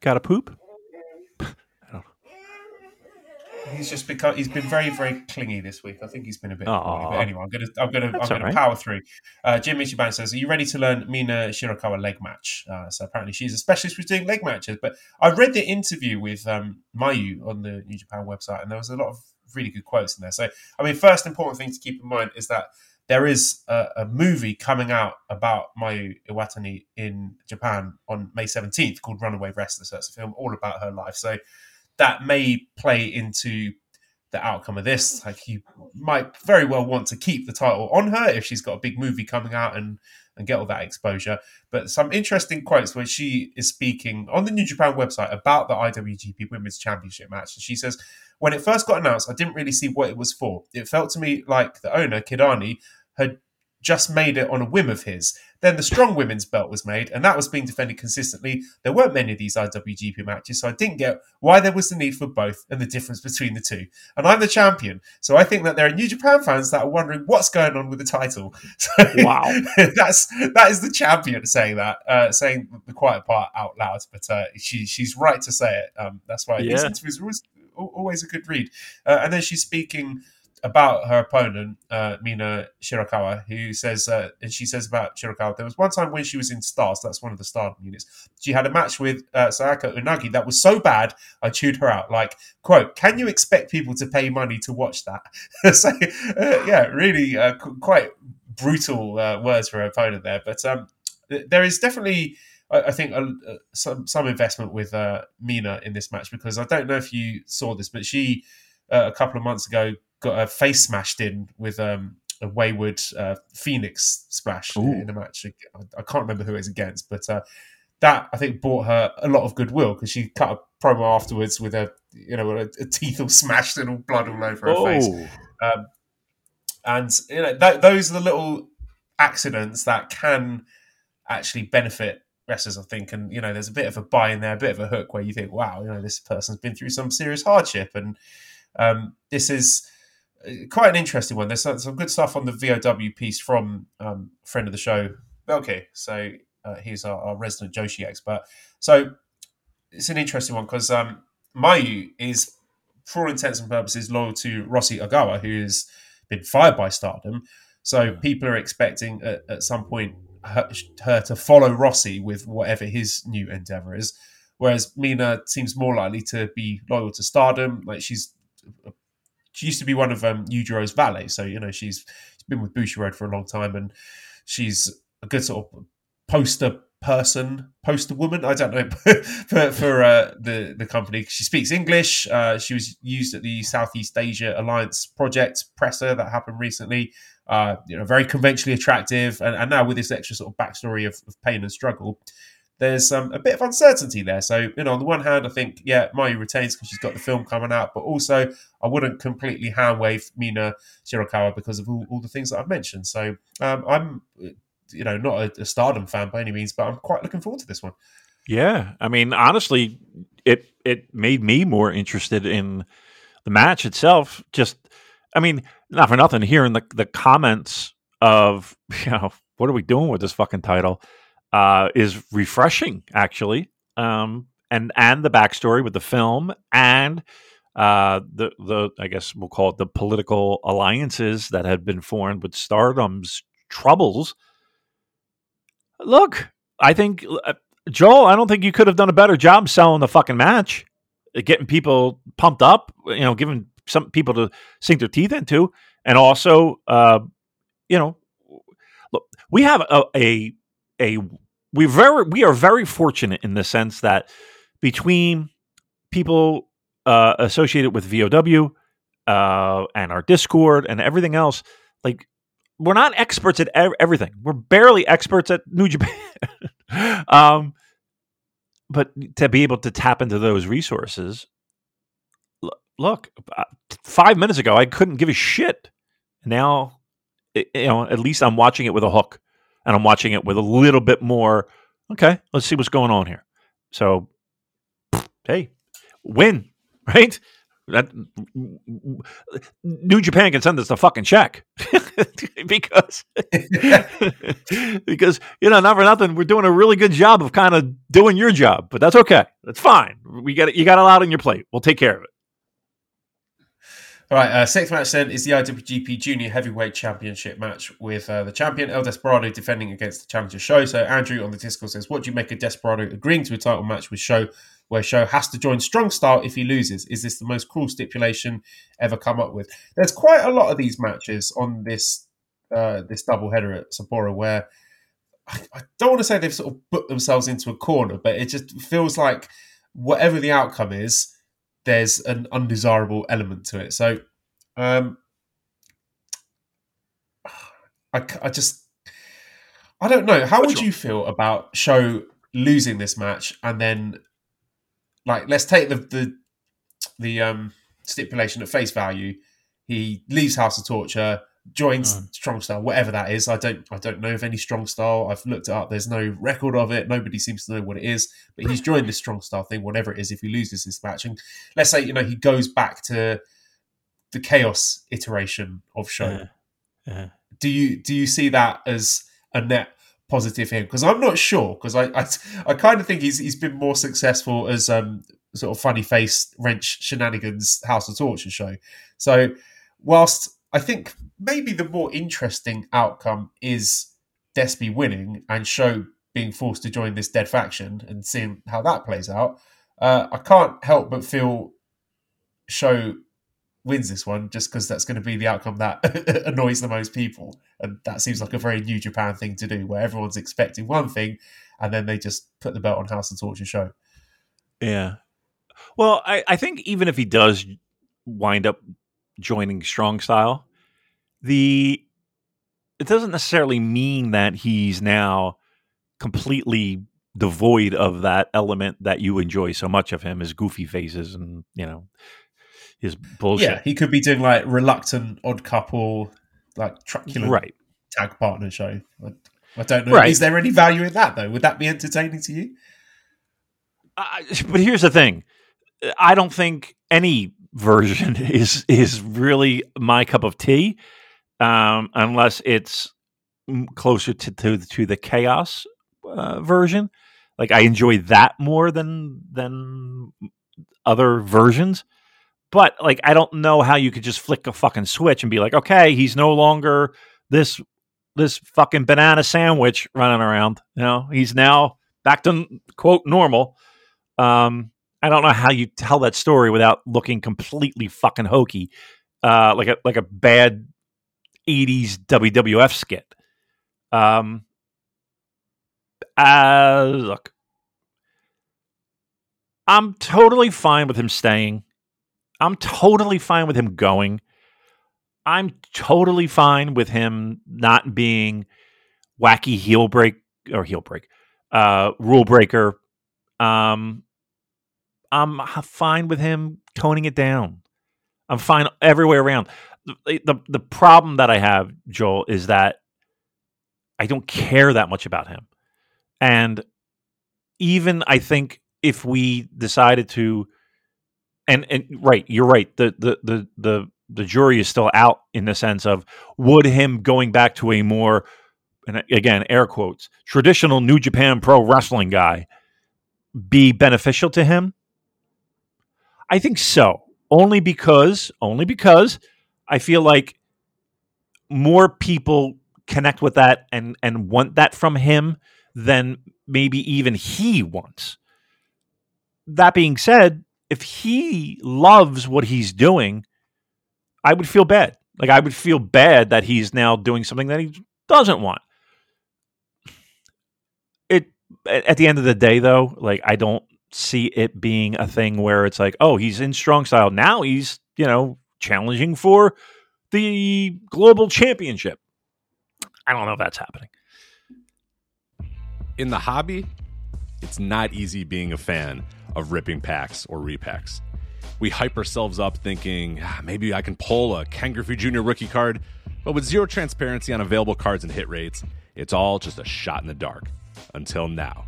Got a poop? He's just become. He's been very, very clingy this week. I think he's been a bit. Poorly, But anyway, I'm gonna, I'm gonna, That's I'm gonna right. power through. Uh, Jim Ichiban says, "Are you ready to learn Mina Shirakawa leg match?" Uh, so apparently, she's a specialist with doing leg matches. But I read the interview with um, Mayu on the New Japan website, and there was a lot of really good quotes in there. So, I mean, first important thing to keep in mind is that there is a, a movie coming out about Mayu Iwatani in Japan on May 17th called Runaway Wrestler. So it's a film all about her life. So that may play into the outcome of this. Like you might very well want to keep the title on her if she's got a big movie coming out and and get all that exposure. But some interesting quotes where she is speaking on the New Japan website about the IWGP Women's Championship match. And she says, When it first got announced, I didn't really see what it was for. It felt to me like the owner, Kidani, had just made it on a whim of his. Then the strong women's belt was made, and that was being defended consistently. There weren't many of these IWGP matches, so I didn't get why there was the need for both and the difference between the two. And I'm the champion, so I think that there are New Japan fans that are wondering what's going on with the title. So Wow. that's that is the champion saying that, uh, saying the quiet part out loud. But uh, she she's right to say it. Um, that's why these Yeah. interviews are always, always a good read. Uh, and then she's speaking about her opponent, uh, Mina Shirakawa, who says, uh, and she says about Shirakawa, there was one time when she was in Stars, that's one of the Stardom units. She had a match with uh, Sayaka Unagi that was so bad, I chewed her out. Like, quote, can you expect people to pay money to watch that? so, uh, yeah, really uh, qu- quite brutal uh, words for her opponent there. But um, th- there is definitely. I think some some investment with uh, Mina in this match because I don't know if you saw this, but she uh, a couple of months ago got her face smashed in with um, a wayward uh, Phoenix splash Ooh. in a match. I, I can't remember who it was against, but uh, that I think brought her a lot of goodwill because she cut a promo afterwards with a you know a, a teeth all smashed and all blood all over her face. Um, and you know that, those are the little accidents that can actually benefit wrestlers, I think. And you know, there's a bit of a buy in there, a bit of a hook where you think, wow, you know, this person's been through some serious hardship, and um, this is quite an interesting one. There's some, good stuff on the VOW piece from um, friend of the show, Belke. So uh, he's our, our resident Joshi expert. So it's an interesting one because um, Mayu is, for all intents and purposes, loyal to Rossi Ogawa, who has been fired by Stardom. So people are expecting at, at some point her, her to follow Rossi with whatever his new endeavor is. Whereas Mina seems more likely to be loyal to Stardom. Like she's, she used to be one of um, Yujiro's valet, so you know she's, she's been with Bushiroad for a long time, and she's a good sort of poster person, poster woman. I don't know for for uh, the the company. She speaks English. Uh, she was used at the Southeast Asia Alliance project presser that happened recently. Uh, you know, very conventionally attractive, and, and now with this extra sort of backstory of, of pain and struggle, there's um, a bit of uncertainty there. So, you know, on the one hand, I think, yeah, Mayu retains because she's got the film coming out, but also I wouldn't completely hand wave Mina Shirakawa because of all, all the things that I've mentioned. So, um, I'm, you know, not a, a Stardom fan by any means, but I'm quite looking forward to this one. yeah. I mean, honestly, it it made me more interested in the match itself. Just, I mean, not for nothing. Hearing the the comments of you know what are we doing with this fucking title uh, is refreshing, actually. Um, and and the backstory with the film and uh, the the I guess we'll call it the political alliances that had been formed with Stardom's troubles. Look, I think uh, Joel, I don't think you could have done a better job selling the fucking match, uh, getting people pumped up, you know, giving some people to sink their teeth into, and also, uh, you know, look, we have a a, a we very we are very fortunate in the sense that between people uh, associated with VOW uh, and our Discord and everything else, like we're not experts at ev- everything. We're barely experts at New Japan. um, but to be able to tap into those resources, look, uh, five minutes ago I couldn't give a shit. Now, you know, at least I'm watching it with a hook, and I'm watching it with a little bit more. Okay, let's see what's going on here. So, hey, win, right? That New Japan can send us the fucking check because because you know not for nothing we're doing a really good job of kind of doing your job, but that's okay. That's fine. We got it. You got a lot on your plate. We'll take care of it. All right, uh, sixth match then is the IWGP Junior Heavyweight Championship match with uh, the champion El Desperado defending against the challenger Sho. So Andrew on the Discord says, "What do you make of Desperado agreeing to a title match with Sho, where Sho has to join Strong Style if he loses? Is this the most cruel stipulation ever come up with?" There's quite a lot of these matches on this uh, this double header at Sapporo where I, I don't want to say they've sort of put themselves into a corner, but it just feels like whatever the outcome is there's an undesirable element to it. So, um, I, I just, I don't know. How would you feel about Sho losing this match and then, like, let's take the the the um, stipulation at face value. He leaves House of Torture. Joins Mm. strong style, whatever that is. I don't I don't know of any strong style. I've looked it up. There's no record of it. Nobody seems to know what it is. But he's joined this strong style thing, whatever it is. If he loses this match, and let's say you know he goes back to the chaos iteration of Sho. Yeah. Yeah. Do you do you see that as a net positive for him? Because I'm not sure. Because I I, I kind of think he's he's been more successful as um sort of funny face wrench shenanigans House of Torture Sho. So whilst I think maybe the more interesting outcome is Despy winning and Sho being forced to join this dead faction and seeing how that plays out, uh, I can't help but feel Sho wins this one just because that's going to be the outcome that annoys the most people. And that seems like a very New Japan thing to do where everyone's expecting one thing and then they just put the belt on House and Torture Sho. Yeah. Well, I, I think even if he does wind up joining Strong Style, the it doesn't necessarily mean that he's now completely devoid of that element that you enjoy so much of him, his goofy faces and you know his bullshit. Yeah, he could be doing like reluctant odd couple, like truculent Right. tag partner Sho. I, I don't know. Right. Is there any value in that though? Would that be entertaining to you? I, but here's the thing: I don't think any version is is really my cup of tea, um, unless it's closer to to, to the chaos uh, version. Like I enjoy that more than than other versions. But like I don't know how you could just flick a fucking switch and be like, okay, he's no longer this this fucking banana sandwich running around. You know, he's now back to quote normal. Um, I don't know how you tell that story without looking completely fucking hokey, uh, like a like a bad '80s WWF skit. Um, uh, look, I'm totally fine with him staying. I'm totally fine with him going. I'm totally fine with him not being wacky heel break or heel break, uh, rule breaker. Um, I'm fine with him toning it down. I'm fine everywhere around. The, the the problem that I have, Joel, is that I don't care that much about him. And even I think if we decided to and and right, you're right. The the the the the jury is still out in the sense of would him going back to a more and again air quotes traditional New Japan Pro Wrestling guy be beneficial to him? I think so. Only because only because I feel like more people connect with that and and want that from him than maybe even he wants. That being said, if he loves what he's doing, I would feel bad. Like I would feel bad that he's now doing something that he doesn't want. It at the end of the day though, like I don't see it being a thing where it's like, oh, he's in strong style. Now he's, you know, challenging for the global championship. I don't know if that's happening. In the hobby, it's not easy being a fan of ripping packs or repacks. We hype ourselves up thinking, ah, maybe I can pull a Ken Griffey Jr. rookie card, but with zero transparency on available cards and hit rates, it's all just a shot in the dark. Until now.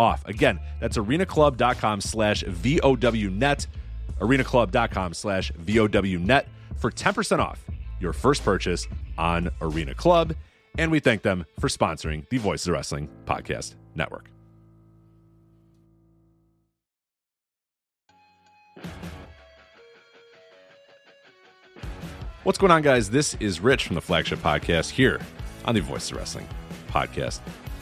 off. Again, that's arenaclub.com slash VOWnet, arenaclub.com slash VOWnet for 10% off your first purchase on Arena Club. And we thank them for sponsoring the Voices of Wrestling Podcast Network. What's going on, guys? This is Rich from the flagship podcast here on the Voice of Wrestling Podcast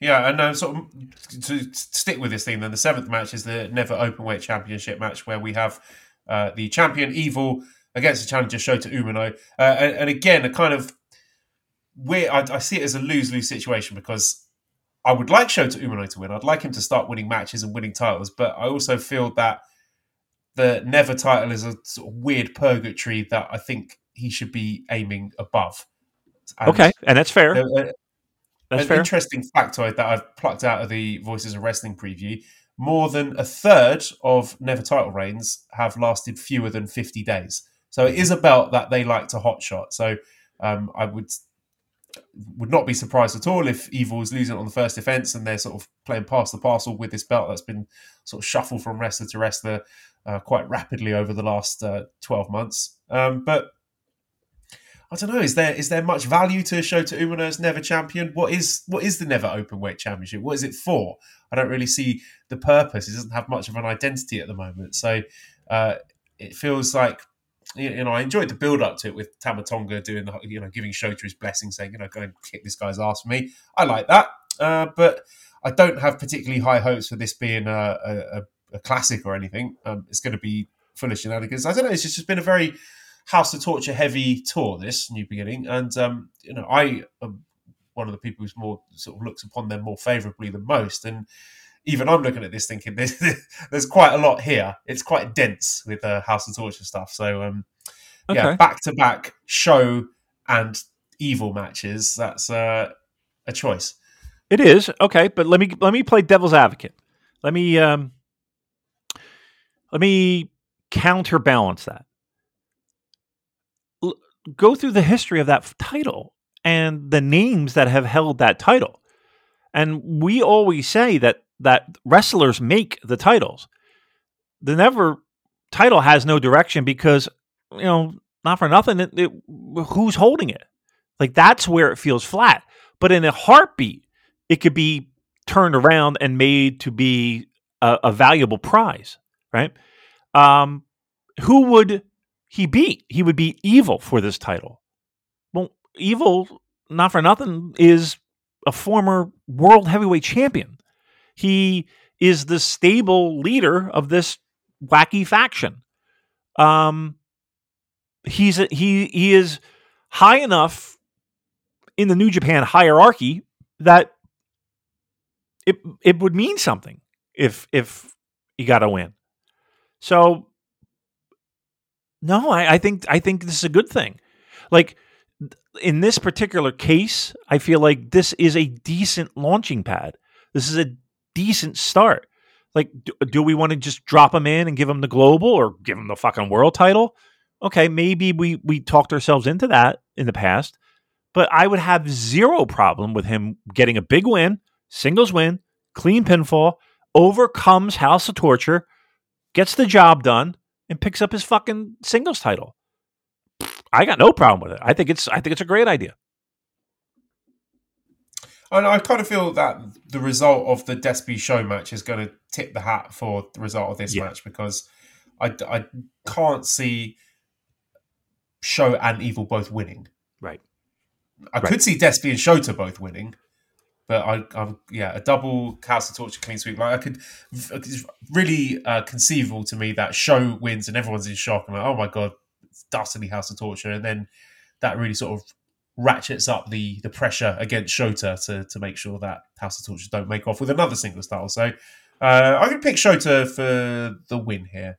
Yeah, and uh, sort of to stick with this theme, then the seventh match is the Never Openweight Championship match where we have uh, the champion Evil against the challenger Shota Umino, uh, and, and, again a kind of weird. I, I see it as a lose lose situation because I would like Shota Umino to win. I'd like him to start winning matches and winning titles, but I also feel that the Never title is a sort of weird purgatory that I think he should be aiming above. And okay, and that's fair. That's An fair. interesting factoid that I've plucked out of the Voices of Wrestling preview. More than a third of Never title reigns have lasted fewer than 50 days. So it is a belt that they like to hotshot. So um, I would would not be surprised at all if Evil is losing on the first defense and they're sort of playing past the parcel with this belt that's been sort of shuffled from wrestler to wrestler uh, quite rapidly over the last uh, 12 months. Um, but I don't know. Is there is there much value to a Shota Umino as never champion? What is what is the never open weight championship? What is it for? I don't really see the purpose. It doesn't have much of an identity at the moment. So uh, it feels like you know I enjoyed the build up to it with Tama Tonga doing the you know giving Shota his blessing, saying you know go and kick this guy's ass for me. I like that, uh, but I don't have particularly high hopes for this being a, a, a classic or anything. Um, it's going to be full of shenanigans. I don't know. It's just been a very House of Torture heavy tour, this new beginning, and um, you know I am one of the people who's more sort of looks upon them more favourably than most, and even I'm looking at this thinking there's, there's quite a lot here. It's quite dense with uh, House of Torture stuff. So um, okay. yeah, back to back Sho and evil matches. That's uh, a choice. It is okay, but let me let me play devil's advocate. Let me um, let me counterbalance that go through the history of that title and the names that have held that title. And we always say that that wrestlers make the titles. The never title has no direction because you know not for nothing it, it, who's holding it like that's where it feels flat but in a heartbeat it could be turned around and made to be a, a valuable prize right um, who would he beat. He would be evil for this title. Well, evil, not for nothing, is a former world heavyweight champion. He is the stable leader of this wacky faction. Um, he's a, he he is high enough in the New Japan hierarchy that it it would mean something if if he got a win. So no, I, I think I think this is a good thing. Like in this particular case, I feel like this is a decent launching pad. This is a decent start. Like, do, do we want to just drop him in and give him the global or give him the fucking world title? Okay, maybe we we talked ourselves into that in the past, but I would have zero problem with him getting a big win, singles win, clean pinfall, overcomes House of Torture, gets the job done, and picks up his fucking singles title. I got no problem with it. I think it's I think it's a great idea. And I kind of feel that the result of the Despy Sho match is going to tip the hat for the result of this yeah. match because I, I can't see Sho and evil both winning. Right. I right. could see Despy and Shota both winning, but I, I'm yeah, a double House of Torture clean sweep. Like I could, it's really uh, conceivable to me that Sho wins and everyone's in shock. I'm like, oh my god, it's dastardly House of Torture, and then that really sort of ratchets up the the pressure against Shota to to make sure that House of Torture don't make off with another single style. So uh, I'm gonna pick Shota for the win here.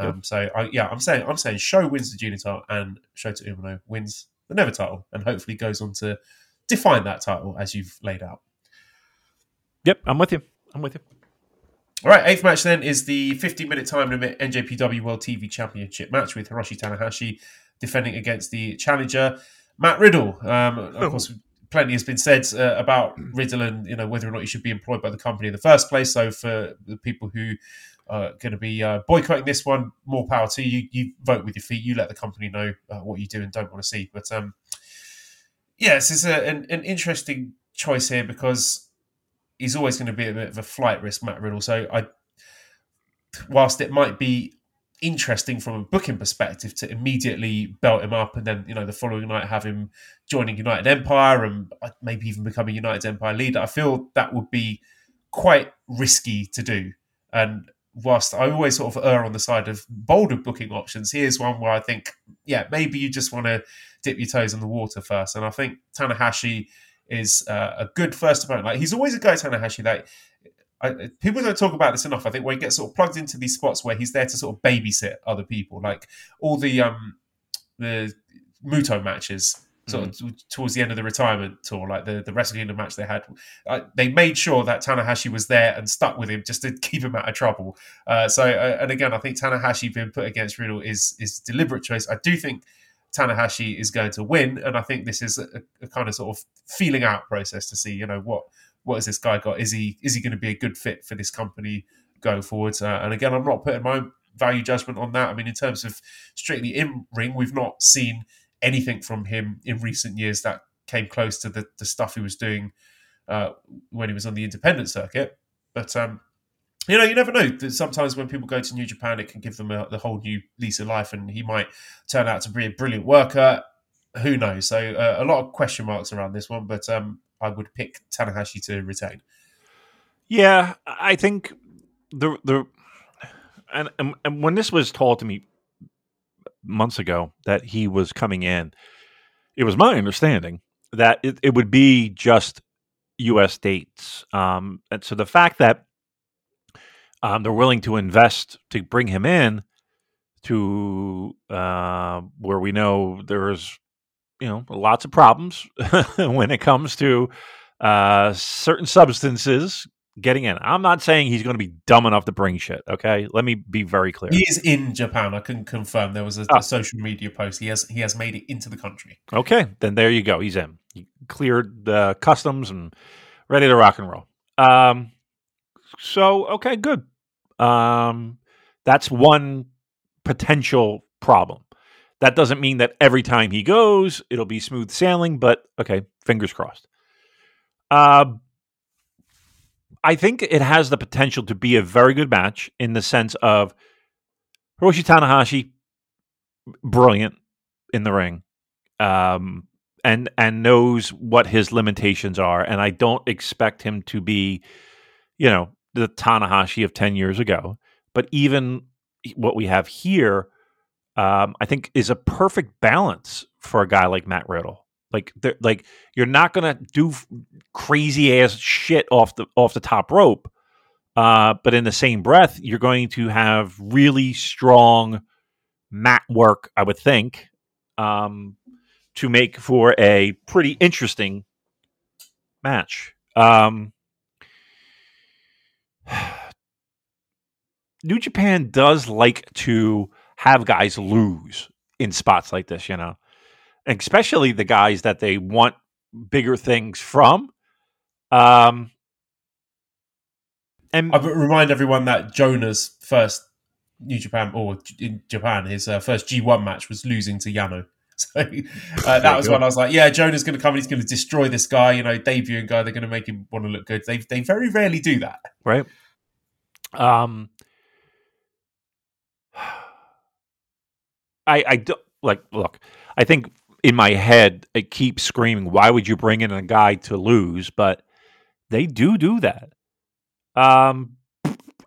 Um, so I, yeah, I'm saying I'm saying Sho wins the junior title and Shota Umino wins the Never title and hopefully goes on to define that title as you've laid out. Yep, I'm with you. I'm with you. All right, eighth match then is the 15 minute time limit NJPW World TV Championship match with Hiroshi Tanahashi defending against the challenger Matt Riddle. Um, of oh. course, plenty has been said uh, about Riddle and you know whether or not he should be employed by the company in the first place. So for the people who are going to be uh, boycotting this one, more power to you. You vote with your feet. You let the company know uh, what you do and don't want to see. But um, yes, it's a, an, an interesting choice here because he's always going to be a bit of a flight risk, Matt Riddle. So I, whilst it might be interesting from a booking perspective to immediately belt him up and then you know the following night have him joining United Empire and uh, maybe even become a United Empire leader, I feel that would be quite risky to do. And whilst I always sort of err on the side of bolder booking options, here's one where I think, yeah, maybe you just want to dip your toes in the water first. And I think Tanahashi is uh, a good first opponent. Like he's always a guy Tanahashi that I, people don't talk about this enough. I think when he gets sort of plugged into these spots where he's there to sort of babysit other people, like all the um the Muto matches sort of t- towards the end of the retirement tour, like the the Wrestle Kingdom match they had, uh, they made sure that Tanahashi was there and stuck with him just to keep him out of trouble. Uh, so, uh, and again, I think Tanahashi being put against Riddle is is deliberate choice. I do think Tanahashi is going to win, and I think this is a, a kind of sort of feeling out process to see, you know, what what has this guy got? Is he is he going to be a good fit for this company going forward? Uh, and again, I'm not putting my own value judgment on that. I mean, in terms of strictly in ring, we've not seen anything from him in recent years that came close to the, the stuff he was doing uh, when he was on the independent circuit. But um, you know, you never know. Sometimes when people go to New Japan, it can give them a, the whole new lease of life, and he might turn out to be a brilliant worker. Who knows? So uh, a lot of question marks around this one, but um, I would pick Tanahashi to retain. Yeah, I think the the and, and and when this was told to me months ago that he was coming in, it was my understanding that it, it would be just U.S. dates. Um, and so the fact that um, they're willing to invest to bring him in to uh, where we know there's you know lots of problems when it comes to uh, certain substances getting in. I'm not saying he's going to be dumb enough to bring shit. Okay, let me be very clear. He is in Japan. I can confirm. There was a, oh. a, social media post. He has he has made it into the country. Okay, then there you go. He's in. He cleared the customs and ready to rock and roll. Um, so okay, good. Um, that's one potential problem. That doesn't mean that every time he goes, it'll be smooth sailing, but okay, fingers crossed. Uh, I think it has the potential to be a very good match in the sense of Hiroshi Tanahashi, brilliant in the ring, um, and and knows what his limitations are, and I don't expect him to be, you know, the Tanahashi of ten years ago. But even what we have here, um, I think, is a perfect balance for a guy like Matt Riddle. Like, like you're not gonna do crazy ass shit off the off the top rope, uh, but in the same breath, you're going to have really strong mat work. I would think um, to make for a pretty interesting match. Um, New Japan does like to have guys lose in spots like this, you know especially the guys that they want bigger things from. Um, and I remind everyone that Jonah's first New Japan or in Japan, his uh, first G1 match was losing to Yano. So uh, that was when I was like, yeah, Jonah's going to come and he's going to destroy this guy, you know, debuting guy. They're going to make him want to look good. They they very rarely do that, right? Um, I I don't like look. I think in my head, it keeps screaming, why would you bring in a guy to lose? But they do do that. Um,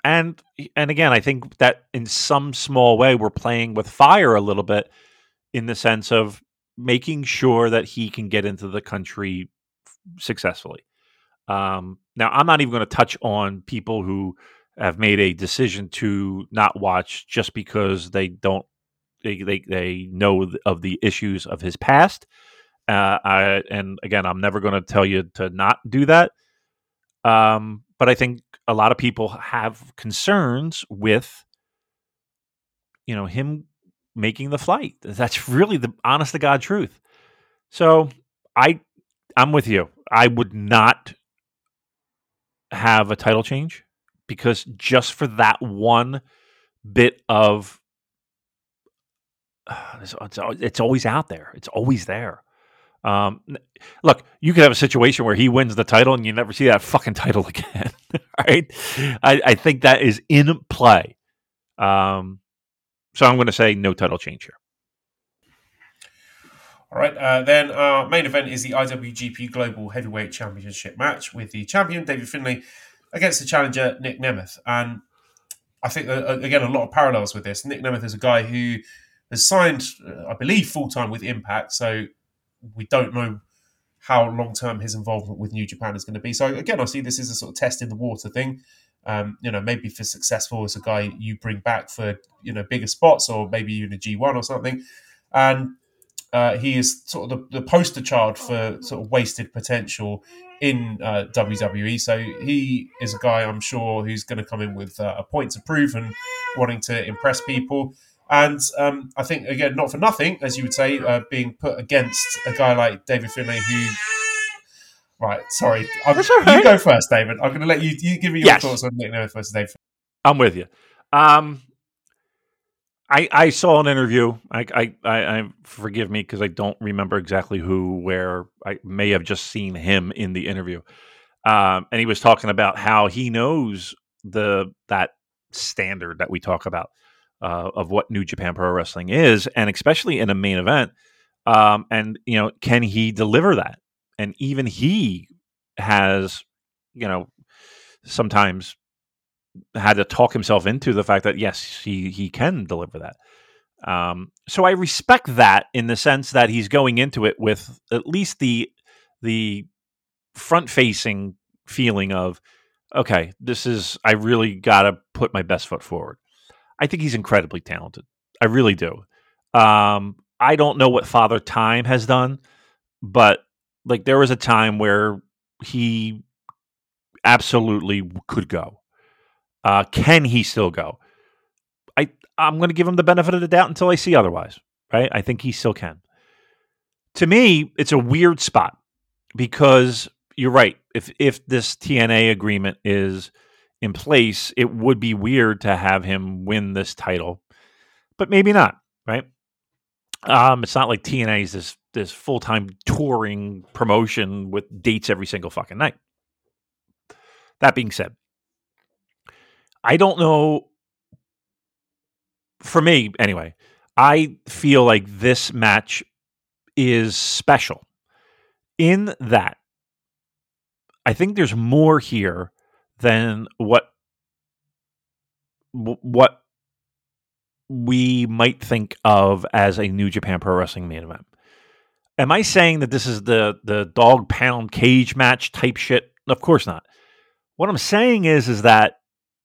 and and again, I think that in some small way, we're playing with fire a little bit in the sense of making sure that he can get into the country successfully. Um, now, I'm not even going to touch on people who have made a decision to not watch just because they don't they they, they know of the issues of his past. Uh, I, and again, I'm never going to tell you to not do that. Um, but I think a lot of people have concerns with, you know, him making the flight. That's really the honest to God truth. So I, I'm with you. I would not have a title change because just for that one bit of it's, it's always out there. It's always there. Um, look, you could have a situation where he wins the title and you never see that fucking title again. right? I, I, think that is in play. Um, so I'm going to say no title change here. All right. Uh, then our main event is the IWGP Global Heavyweight Championship match with the champion David Finlay against the challenger Nick Nemeth. And I think uh, uh again a lot of parallels with this. Nick Nemeth is a guy who has signed, uh, I believe, full time with Impact. So we don't know how long term his involvement with New Japan is going to be. So again, I see this as a sort of test in the water thing. Um, you know, maybe if successful as a guy you bring back for you know bigger spots, or maybe even a G one or something. And uh, he is sort of the, the, poster child for sort of wasted potential in uh, WWE. So he is a guy I'm sure who's going to come in with uh, a point to prove and wanting to impress people. And um, I think again, not for nothing, as you would say, uh, being put against a guy like David Finlay, who. Right, sorry. I'm, right. You go first, David. I'm going to let you. You give me your yes. thoughts on Nick Nemeth versus David. I'm with you. Um, I I saw an interview. I I, I, I forgive me because I don't remember exactly who, where. I may have just seen him in the interview, um, and he was talking about how he knows the that standard that we talk about uh, of what New Japan Pro Wrestling is, and especially in a main event. Um, and you know, can he deliver that? And even he has, you know, sometimes had to talk himself into the fact that yes, he he can deliver that. Um, so I respect that in the sense that he's going into it with at least the the front facing feeling of okay, this is I really got to put my best foot forward. I think he's incredibly talented. I really do. Um, I don't know what Father Time has done, but like there was a time where he absolutely could go. Uh, can he still go? I I'm going to give him the benefit of the doubt until I see otherwise. Right? I think he still can. To me, it's a weird spot because you're right. If if this TNA agreement is in place, it would be weird to have him win this title, but maybe not. Right? Um, it's not like TNA is this this full time touring promotion with dates every single fucking night. That being said, I don't know. For me, anyway, I feel like this match is special in that I think there's more here than what what we might think of as a New Japan Pro Wrestling main event. Am I saying that this is the the dog pound cage match type shit? Of course not. What I'm saying is is that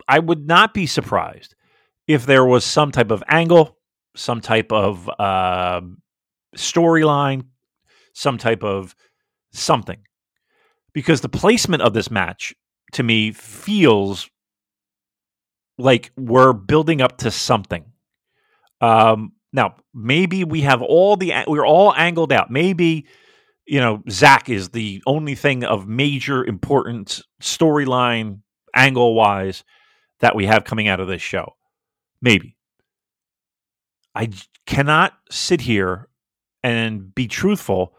I would not be surprised if there was some type of angle, some type of uh, storyline, some type of something. Because the placement of this match to me feels like we're building up to something. Um, now, maybe we have all the we're all angled out. Maybe you know Zach is the only thing of major importance storyline angle wise that we have coming out of this show. Maybe. I cannot sit here and be truthful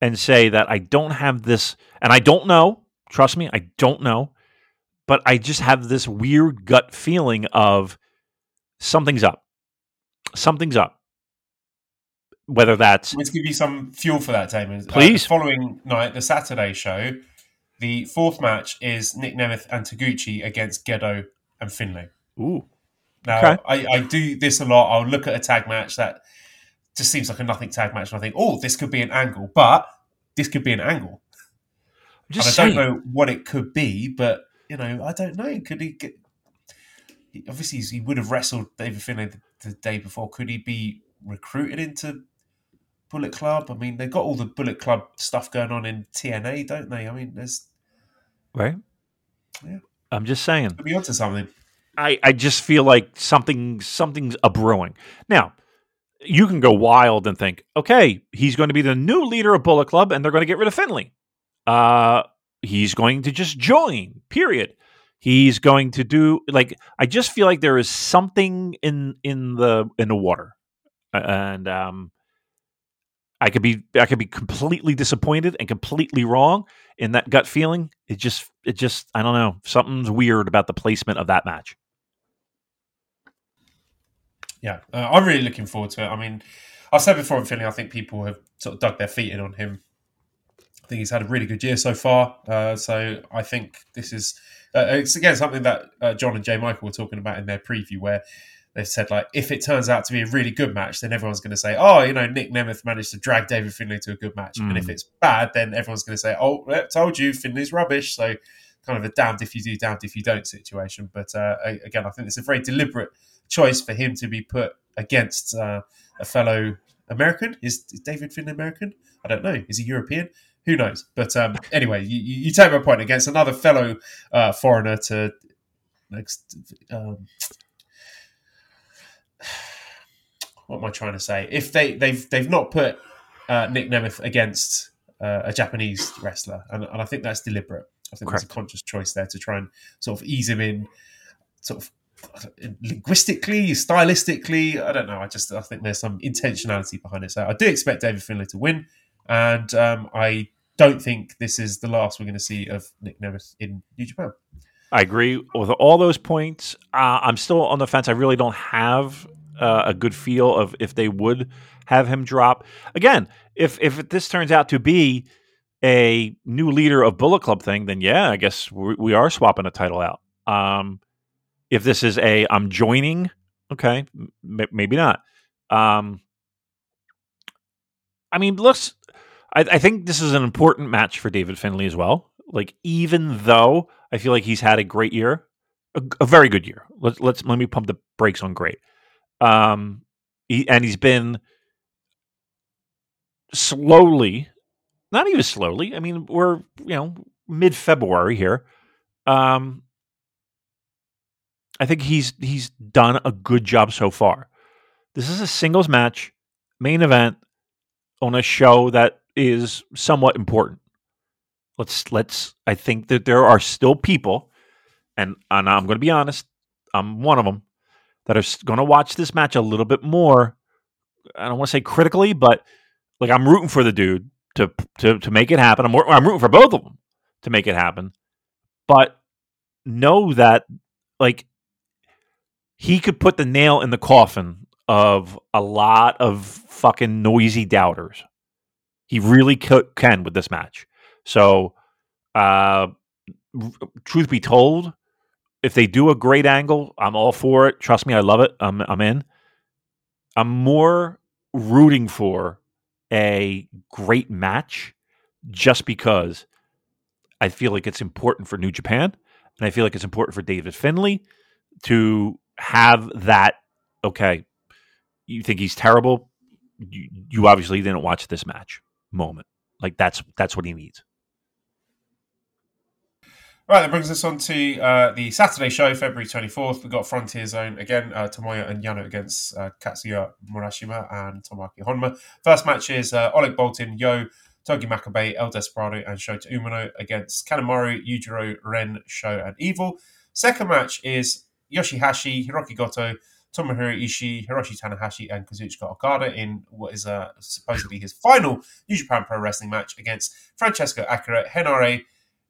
and say that I don't have this, and I don't know. Trust me, I don't know. But I just have this weird gut feeling of something's up. Something's up. Whether that's. Let's give you some fuel for that, Damon. Uh, Please. Uh, following night, the Saturday show, the fourth match is Nick Nemeth and Taguchi against Gedo and Finlay. Ooh. Now, okay. I, I do this a lot. I'll look at a tag match that just seems like a nothing tag match, and I think, oh, this could be an angle, but this could be an angle. Just and I don't know what it could be, but you know, I don't know. Could he get? Obviously, he would have wrestled David Finlay the, the day before. Could he be recruited into Bullet Club? I mean, they've got all the Bullet Club stuff going on in TNA, don't they? I mean, there's right. Yeah. I'm just saying. Could be onto something. I, I just feel like something something's a brewing. Now, you can go wild and think, okay, he's going to be the new leader of Bullet Club, and they're going to get rid of Finlay. Uh, he's going to just join. Period. He's going to do like I just feel like there is something in in the in the water, and um, I could be I could be completely disappointed and completely wrong in that gut feeling. It just it just I don't know something's weird about the placement of that match. Yeah, uh, I'm really looking forward to it. I mean, I said before, I'm feeling I think people have sort of dug their feet in on him. I think he's had a really good year so far. Uh, so I think this is uh, it's again something that uh, John and Jay Michael were talking about in their preview, where they've said like if it turns out to be a really good match, then everyone's going to say, oh, you know, Nick Nemeth managed to drag David Finlay to a good match, mm. and if mm. it's bad, then everyone's going to say, oh, I told you Finlay's rubbish. So kind of a damned if you do, damned if you don't situation. But uh, again, I think it's a very deliberate choice for him to be put against uh, a fellow American? Is, is David Finlay American? I don't know. Is he European? Who knows? But um, anyway, you, you take my point against another fellow uh, foreigner to next. Um, what am I trying to say? If they they've they've not put uh, Nick Nemeth against uh, a Japanese wrestler, and, and I think that's deliberate. I think Correct. there's a conscious choice there to try and sort of ease him in, sort of linguistically, stylistically. I don't know. I just I think there's some intentionality behind it. So I do expect David Finlay to win, and um, I don't think this is the last we're going to see of Nick Nemeth in New Japan. I agree with all those points. Uh, I'm still on the fence. I really don't have uh, a good feel of if they would have him drop again. If if this turns out to be a new leader of Bullet Club thing, then yeah, I guess we, we are swapping a title out. Um, if this is a I'm joining, okay, m- maybe not. Um, I mean, looks. I, I think this is an important match for David Finlay as well. Like, even though I feel like he's had a great year, a, a very good year. Let's let's let me pump the brakes on great. Um, he, and he's been slowly, not even slowly. I mean, we're you know mid February here. Um, I think he's he's done a good job so far. This is a singles match, main event on a show that is somewhat important. Let's let's. I think that there are still people, and and I'm going to be honest. I'm one of them that are going to watch this match a little bit more. I don't want to say critically, but like I'm rooting for the dude to to to make it happen. I'm I'm rooting for both of them to make it happen. But know that like he could put the nail in the coffin of a lot of fucking noisy doubters. He really can with this match. So, uh, truth be told, if they do a great angle, I'm all for it. Trust me, I love it. I'm I'm in. I'm more rooting for a great match just because I feel like it's important for New Japan and I feel like it's important for David Finlay to have that okay, you think he's terrible, you, you obviously didn't watch this match moment. Like that's that's what he needs. Right, that brings us on to uh, the Saturday show, February 24th. We've got Frontier Zone again, uh, Tomoya and Yano against uh, Katsuya Murashima and Tomoaki Honma. First match is uh, Oleg Boltin, Yo, Togi Makabe, El Desperado, and Shota Umino against Kanemaru, Yujiro, Ren, Sho, and Evil. Second match is Yoshihashi, Hiroki Goto, Tomohiro Ishii, Hiroshi Tanahashi, and Kazuchika Okada in what is uh, supposedly his final New Japan Pro Wrestling match against Francesco Akira, Henare,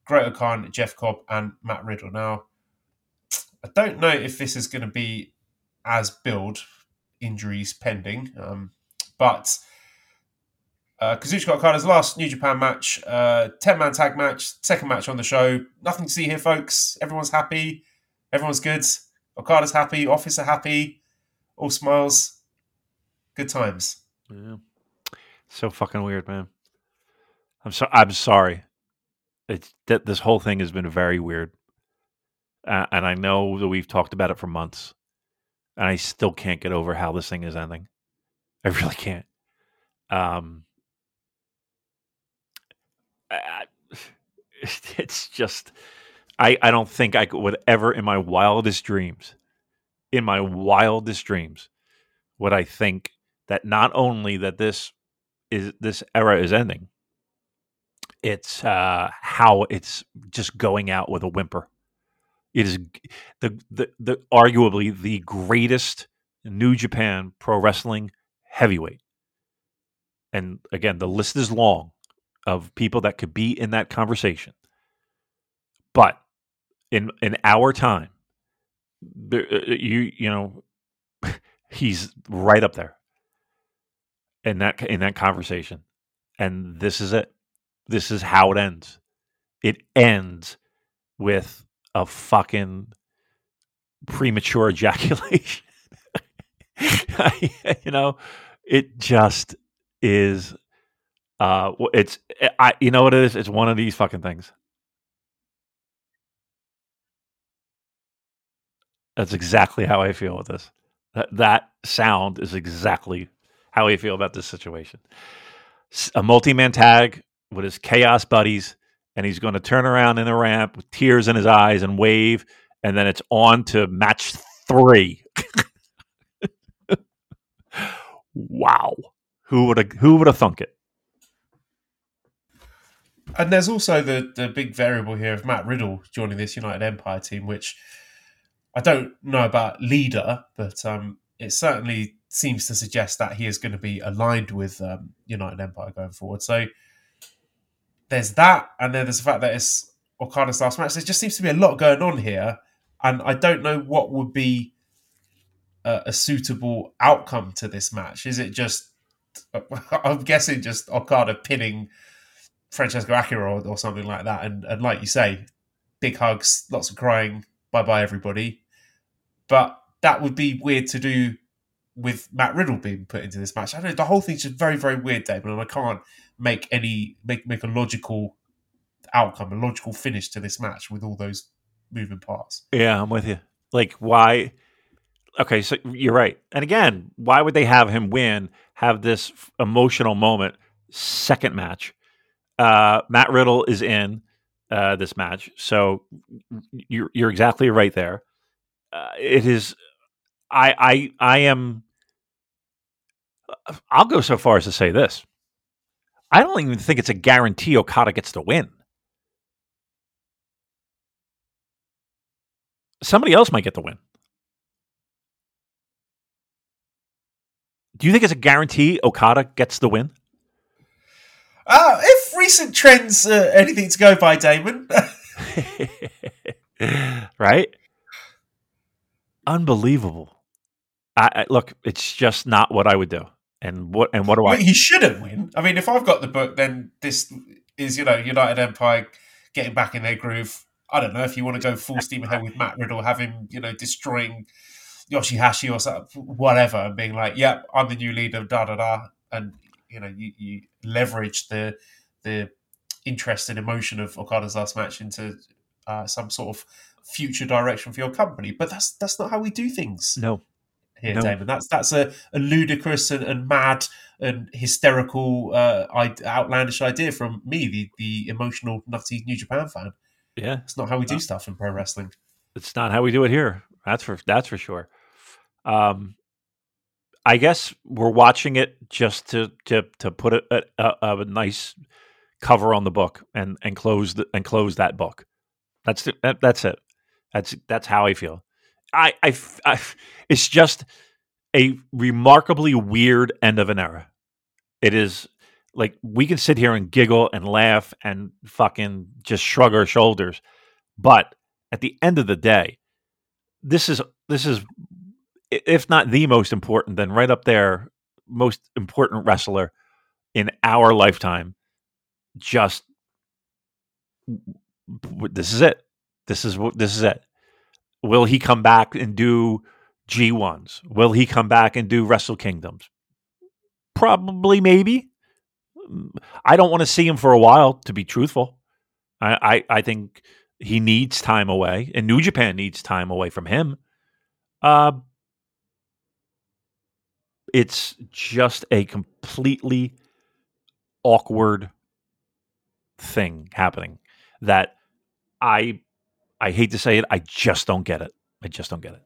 Great Khan, Jeff Cobb, and Matt Riddle. Now, I don't know if this is going to be as build, injuries pending, um, but uh, Kazuchika Okada's last New Japan match, uh, 10 man tag match, second match on the show. Nothing to see here, folks. Everyone's happy. Everyone's good. Okada's happy. Office are happy. All smiles. Good times. Yeah. So fucking weird, man. I'm so I'm sorry. It's that this whole thing has been very weird, uh, and I know that we've talked about it for months, and I still can't get over how this thing is ending. I really can't. Um, I, it's just I I don't think I could, would ever in my wildest dreams, in my wildest dreams, would I think that not only that this is this era is ending, it's uh, how it's just going out with a whimper. It is the the, the arguably the greatest New Japan Pro Wrestling heavyweight, and again the list is long of people that could be in that conversation. But in in our time, uh, you you know, he's right up there in that in that conversation, and this is it. This is how it ends. It ends with a fucking premature ejaculation. you know, it just is. Uh, it's I. You know what it is? It's one of these fucking things. That's exactly how I feel with this. That that sound is exactly how you feel about this situation. A multi-man tag with his chaos buddies, and he's going to turn around in the ramp with tears in his eyes and wave, and then it's on to match three. wow, who would have who would have thunk it? And there's also the the big variable here of Matt Riddle joining this United Empire team, which I don't know about leader, but um, it certainly seems to suggest that he is going to be aligned with um, United Empire going forward. So there's that, and then there's the fact that it's Okada's last match. There just seems to be a lot going on here, and I don't know what would be a, a suitable outcome to this match. Is it just? I'm guessing just Okada pinning Francesco Akira or, or something like that, and and like you say, big hugs, lots of crying, bye bye everybody. But that would be weird to do with Matt Riddle being put into this match. I don't know. The whole thing's just very, very weird, David, and I can't make any make make a logical outcome, a logical finish to this match with all those moving parts. Yeah, I'm with you. Like, why? Okay, so you're right. And again, why would they have him win? Have this emotional moment, second match. Uh, Matt Riddle is in uh, this match, so you're you're exactly right there. Uh, it is. I I I am. I'll go so far as to say this. I don't even think it's a guarantee Okada gets the win. Somebody else might get the win. Do you think it's a guarantee Okada gets the win? Uh, if recent trends uh, anything to go by, Damon, right? Unbelievable. I, I, look, it's just not what I would do. And what and what do I he shouldn't win. I mean, if I've got the book, then this is you know United Empire getting back in their groove. I don't know if you want to go full steam ahead with Matt Riddle, have him you know destroying Yoshihashi or something, whatever, and being like, "Yep, I'm the new leader." Da da da, and you know you, you leverage the the interest and emotion of Okada's last match into uh, some sort of future direction for your company. But that's that's not how we do things No, here, No. Damon. That's that's a, a ludicrous and, and mad and hysterical, uh, I, outlandish idea from me, the the emotional nutty New Japan fan. yeah, It's not how we do stuff in pro wrestling. it's not how we do it here. That's for that's for sure. Um, I guess we're watching it just to to to put a, a, a, a nice cover on the book and and close the, and close that book. That's the, that, that's it. That's that's how I feel. I, I, I it's just a remarkably weird end of an era. It is like we can sit here and giggle and laugh and fucking just shrug our shoulders, but at the end of the day, this is this is if not the most important, then right up there, most important wrestler in our lifetime. Just this is it. This is what this is it. Will he come back and do G ones? Will he come back and do Wrestle Kingdoms? Probably, maybe. I don't want to see him for a while. To be truthful, I, I, I think he needs time away, and New Japan needs time away from him. Uh, it's just a completely awkward thing happening that I I hate to say it, I just don't get it. I just don't get it.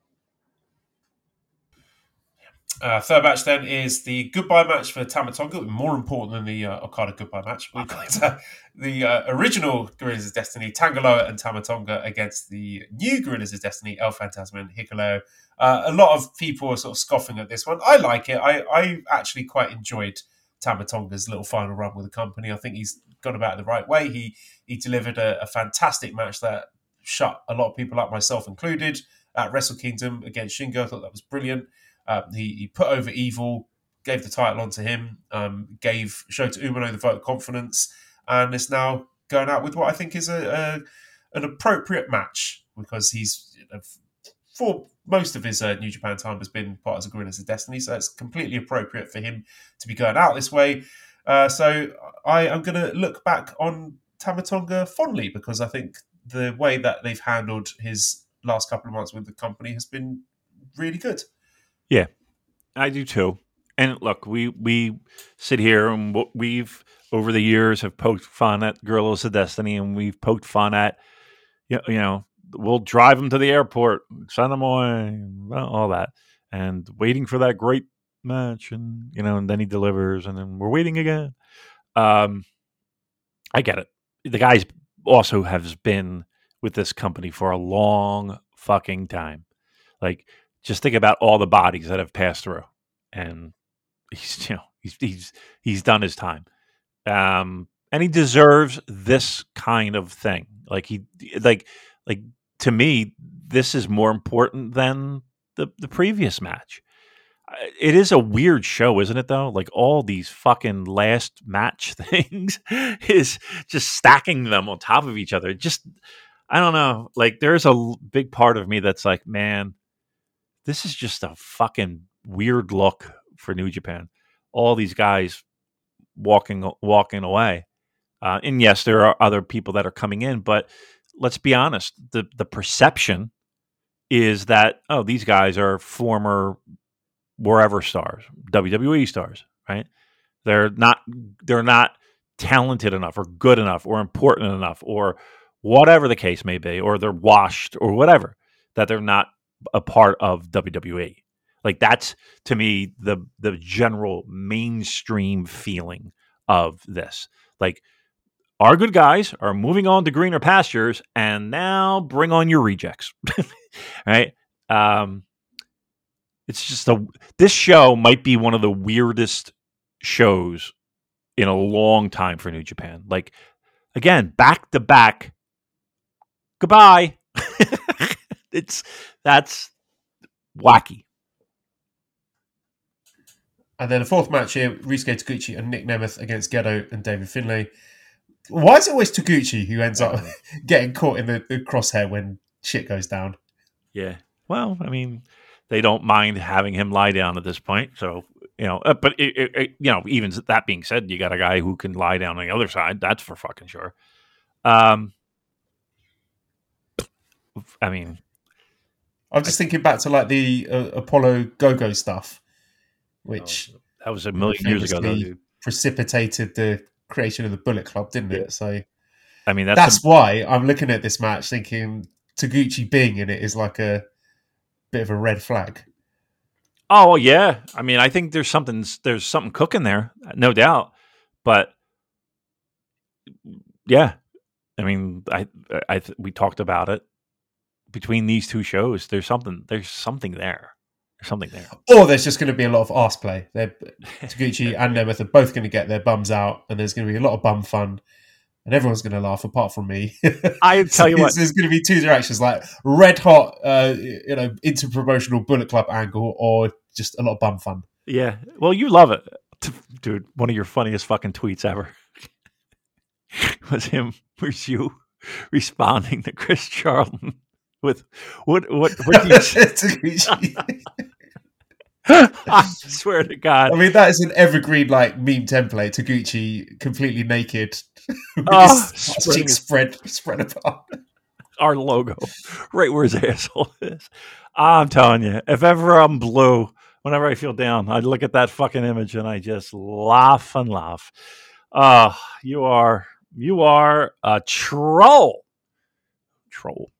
Uh, third match then is the goodbye match for Tamatonga, more important than the uh, Okada goodbye match. We've got uh, the uh, original Gorillas of Destiny, Tangaloa and Tamatonga against the new Gorillas of Destiny, El Fantasma and Hikuleo. Uh, a lot of people are sort of scoffing at this one. I like it. I, I actually quite enjoyed Tamatonga's little final run with the company. I think he's gone about it the right way. He he delivered a, a fantastic match that shut a lot of people up, myself included, at Wrestle Kingdom against Shingo. I thought that was brilliant. Um, he, he put over Evil, gave the title on to him, um, gave Shota Umino the vote of confidence, and is now going out with what I think is a, a an appropriate match because he's you know, for most of his uh, New Japan time has been part of the Gorillas of Destiny, so it's completely appropriate for him to be going out this way. Uh, so I am going to look back on Tamatonga fondly because I think the way that they've handled his last couple of months with the company has been really good. Yeah, I do too. And look, we we sit here and what we've over the years have poked fun at Gorillas of Destiny, and we've poked fun at you know, you know we'll drive them to the airport, send them away, all that, and waiting for that great match, and you know, and then he delivers, and then we're waiting again. Um, I get it. The guy's also has been with this company for a long fucking time. Like, just think about all the bodies that have passed through, and he's you know he's he's he's done his time, um, and he deserves this kind of thing. Like he like like to me, this is more important than the the previous match. It is a weird show, isn't it? Though, like all these fucking last match things is just stacking them on top of each other. Just I don't know. Like there's a big part of me that's like, man, this is just a fucking weird look for New Japan. All these guys walking walking away. Uh, and yes, there are other people that are coming in, but let's be honest. the The perception is that oh, these guys are former wherever stars, WWE stars, right? They're not they're not talented enough or good enough or important enough or whatever the case may be, or they're washed or whatever, that they're not a part of WWE. Like that's to me the the general mainstream feeling of this. Like our good guys are moving on to greener pastures, and now bring on your rejects. right? Um, it's just a this show might be one of the weirdest shows in a long time for New Japan. Like again, back to back. Goodbye. it's that's wacky. And then the fourth match here, Ryusuke Taguchi and Nick Nemeth against Gedo and David Finlay. Why is it always Taguchi who ends up getting caught in the, the crosshair when shit goes down? Yeah. Well, I mean, they don't mind having him lie down at this point. So, you know, uh, but, it, it, it, you know, even that being said, you got a guy who can lie down on the other side. That's for fucking sure. Um, I mean, I'm just thinking back to like the uh, Apollo Go Go stuff, which oh, that was a million years ago, though. Precipitated the creation of the Bullet Club, didn't it? So, I mean, that's, that's a... why I'm looking at this match thinking Taguchi being in it is like a bit of a red flag. Oh yeah, I mean, I think there's something there's something cooking there, no doubt. But yeah, I mean, I I we talked about it between these two shows. There's something there's something there. There's something there. Or there's just going to be a lot of arse play. They're, Taguchi and Nemeth are both going to get their bums out, and there's going to be a lot of bum fun and everyone's going to laugh apart from me. I tell you what, there's going to be two directions: like red hot, uh, you know, inter promotional Bullet Club angle, or just a lot of bum fun. Yeah, well, you love it, dude. One of your funniest fucking tweets ever was him, was you responding to Chris Charlton with what? What? What? Do you I swear to God. I mean, that is an evergreen like meme template. Taguchi completely naked, oh, spread spread apart. Our logo, right where his asshole is. I'm telling you, if ever I'm blue, whenever I feel down, I look at that fucking image and I just laugh and laugh. Uh, you are you are a troll. Troll.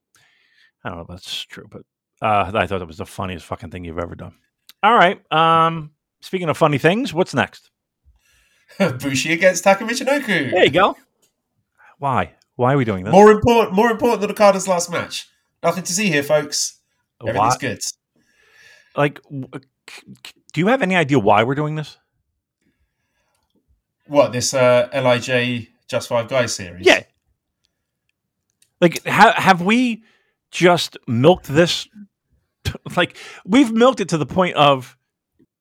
I don't know if that's true, but uh, I thought that was the funniest fucking thing you've ever done. All right. Um, speaking of funny things, what's next? Bushi against Taka Michinoku. There you go. Why? Why are we doing this? More important, more important than Okada's last match. Nothing to see here, folks. Everything's good. Like, do you have any idea why we're doing this? What this uh, Lij Just Five Guys series? Yeah. Like, ha- have we just milked this like we've milked it to the point of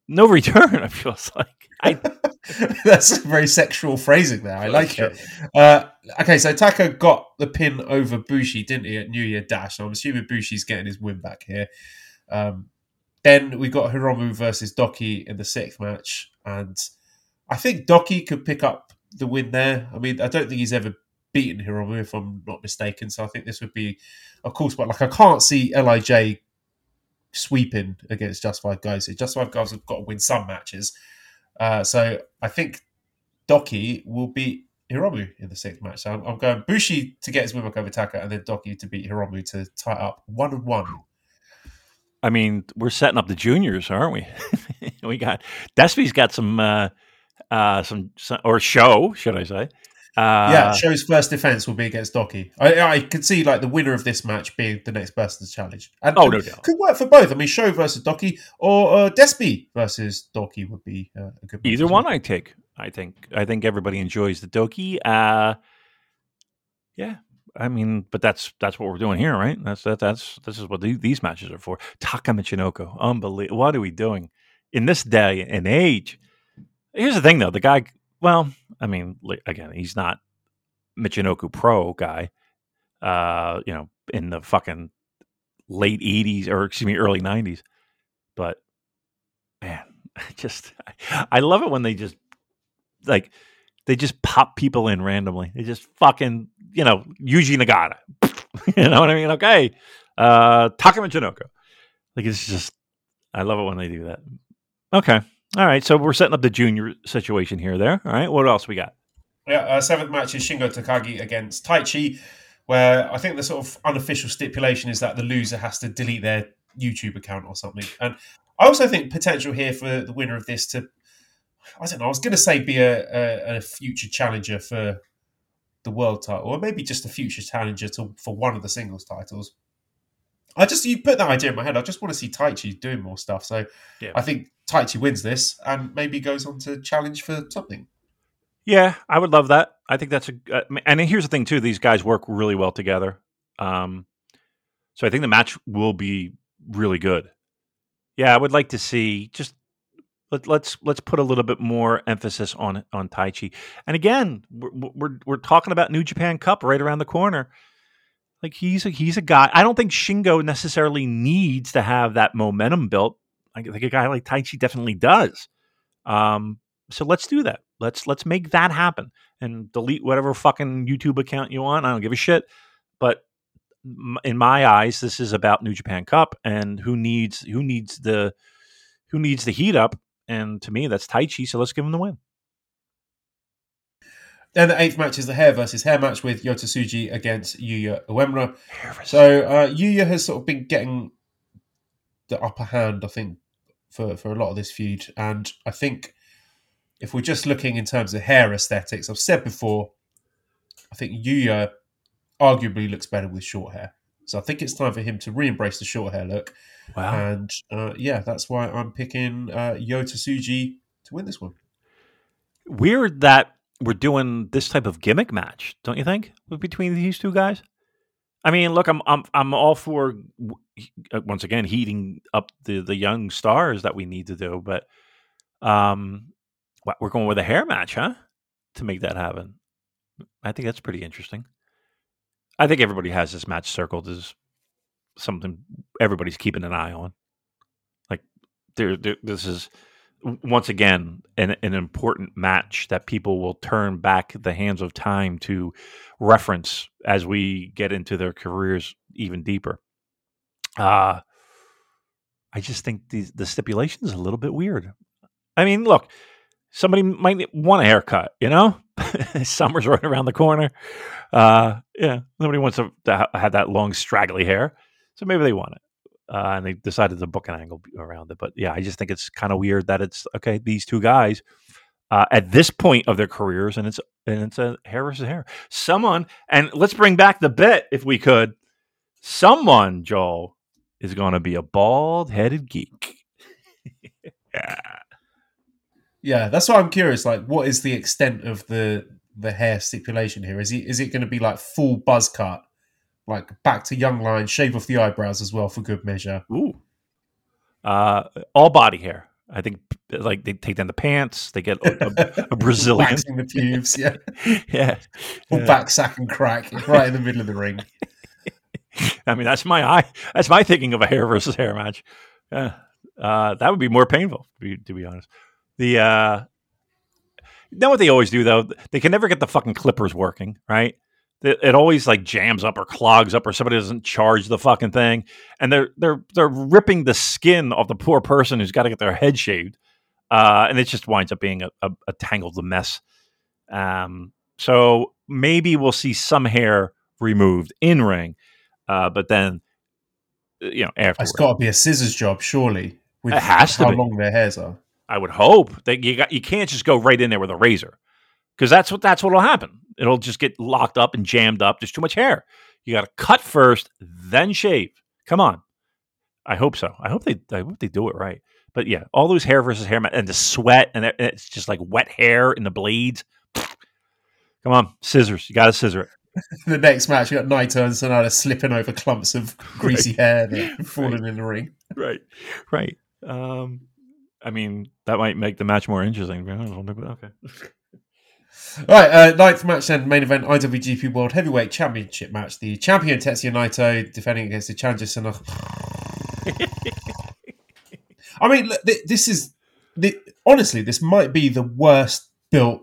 no return. I feel like I. That's very sexual phrasing there. I like sure. it. Uh, okay, so Taka got the pin over Bushi, didn't he, at New Year Dash? So I'm assuming Bushi's getting his win back here. Um, then we got Hiromu versus DOUKI in the sixth match, and I think DOUKI could pick up the win there. I mean, I don't think he's ever beaten Hiromu, if I'm not mistaken. So I think this would be a cool spot. Like I can't see Lij sweeping against Just Five Guys. Just Five Guys have got to win some matches. Uh, so I think DOUKI will beat Hiromu in the sixth match. So I'm, I'm going Bushi to get his win over Taka, and then DOUKI to beat Hiromu to tie up one and one. I mean, we're setting up the juniors, aren't we? we got Despy's got some, uh, uh, some, some, or Sho, should I say? Uh, yeah, Sho's first defense will be against DOUKI. I, I could see like the winner of this match being the next person's challenge. And, oh, no doubt. Could work for both. I mean, Sho versus DOUKI or uh, Despy versus DOUKI would be uh, a good. Either one, I take. I think. I think everybody enjoys the DOUKI. Uh, yeah, I mean, but that's that's what we're doing here, right? That's that, that's this is what the, these matches are for. Taka Michinoku, unbelievable. What are we doing in this day and age? Here's the thing, though. The guy well, I mean, again, he's not Michinoku Pro guy. Uh, you know, in the fucking late '80s or excuse me, early '90s. But man, just I love it when they just like they just pop people in randomly. They just fucking you know Yuji Nagata. you know what I mean? Okay, uh, Taka Michinoku. Like it's just I love it when they do that. Okay. All right, so we're setting up the junior situation here. There. All right, what else we got? Yeah, uh, seventh match is Shingo Takagi against Taichi, where I think the sort of unofficial stipulation is that the loser has to delete their YouTube account or something. And I also think potential here for the winner of this to, I don't know, I was going to say be a, a, a, future challenger for the world title, or maybe just a future challenger to for one of the singles titles. I just you put that idea in my head. I just want to see Taichi doing more stuff. So yeah. I think Taichi wins this and maybe goes on to challenge for something. Yeah, I would love that. I think that's a. Uh, and here's the thing too: these guys work really well together. Um, so I think the match will be really good. Yeah, I would like to see just let, let's let's put a little bit more emphasis on on Taichi. And again, we're, we're we're talking about New Japan Cup right around the corner. Like he's a, he's a guy. I don't think Shingo necessarily needs to have that momentum built. Think a guy like Taichi definitely does. Um, so let's do that. Let's let's make that happen and delete whatever fucking YouTube account you want. I don't give a shit. But in my eyes, this is about New Japan Cup and who needs who needs the who needs the heat up. And to me, that's Taichi. So let's give him the win. Then the eighth match is the hair versus hair match with Yota Tsuji against Yuya Uemura. So uh, Yuya has sort of been getting the upper hand, I think, for, for a lot of this feud. And I think if we're just looking in terms of hair aesthetics, I've said before, I think Yuya arguably looks better with short hair. So I think it's time for him to re-embrace the short hair look. Wow. And uh, yeah, that's why I'm picking uh, Yota Tsuji to win this one. Weird that we're doing this type of gimmick match, don't you think, between these two guys? I mean, look, I'm I'm I'm all for uh, once again heating up the the young stars that we need to do, but um, we're going with a hair match, huh? To make that happen, I think that's pretty interesting. I think everybody has this match circled as something everybody's keeping an eye on. Like, there, there this is once again an, an important match that people will turn back the hands of time to reference as we get into their careers even deeper. Uh I just think the the stipulation is a little bit weird. I mean, look, somebody might want a haircut, you know? Summer's right around the corner. Uh, yeah, nobody wants to, to have that long, straggly hair. So maybe they want it uh, and they decided to book an angle around it. But yeah, I just think it's kind of weird that it's okay. These two guys uh, at this point of their careers, and it's and it's a hair versus hair. Someone, and let's bring back the bet if we could. Someone, Joel, is going to be a bald-headed geek. yeah, yeah. That's why I'm curious. Like, what is the extent of the the hair stipulation here? Is he is it going to be like full buzz cut? Like back to young line, shave off the eyebrows as well for good measure. Ooh. Uh, all body hair. I think like they take down the pants, they get a, a, Brazilian waxing the pubes, yeah, yeah, or yeah. back sack and crack right in the middle of the ring. I mean, that's my eye. That's my thinking of a hair versus hair match. Yeah, uh, that would be more painful to be, to be honest. The uh, you know what they always do though? They can never get the fucking clippers working, right? It, it always like jams up or clogs up or somebody doesn't charge the fucking thing and they're they're they're ripping the skin off the poor person who's got to get their head shaved uh, and it just winds up being a, a, a tangled mess um, so maybe we'll see some hair removed in ring uh, but then uh, you know after It's got to be a scissors job, surely. With It has to how long their hairs are. I would hope that you got you can't just go right in there with a razor because that's what that's what'll happen. It'll just get locked up and jammed up. There's too much hair. You got to cut first, then shave. Come on. I hope so. I hope they I hope they do it right. But yeah, all those hair versus hair and the sweat and it's just like wet hair in the blades. Come on, scissors. You got to scissor it. the next match, you got Naito and Sanada slipping over clumps of greasy hair that are falling in the ring. Right. Right. Um, I mean, that might make the match more interesting. Okay. Right, uh, ninth match then, main event, IWGP World Heavyweight Championship match. The champion Tetsuya Naito defending against the challenger Sanada. I mean, look, this is honestly, this might be the worst built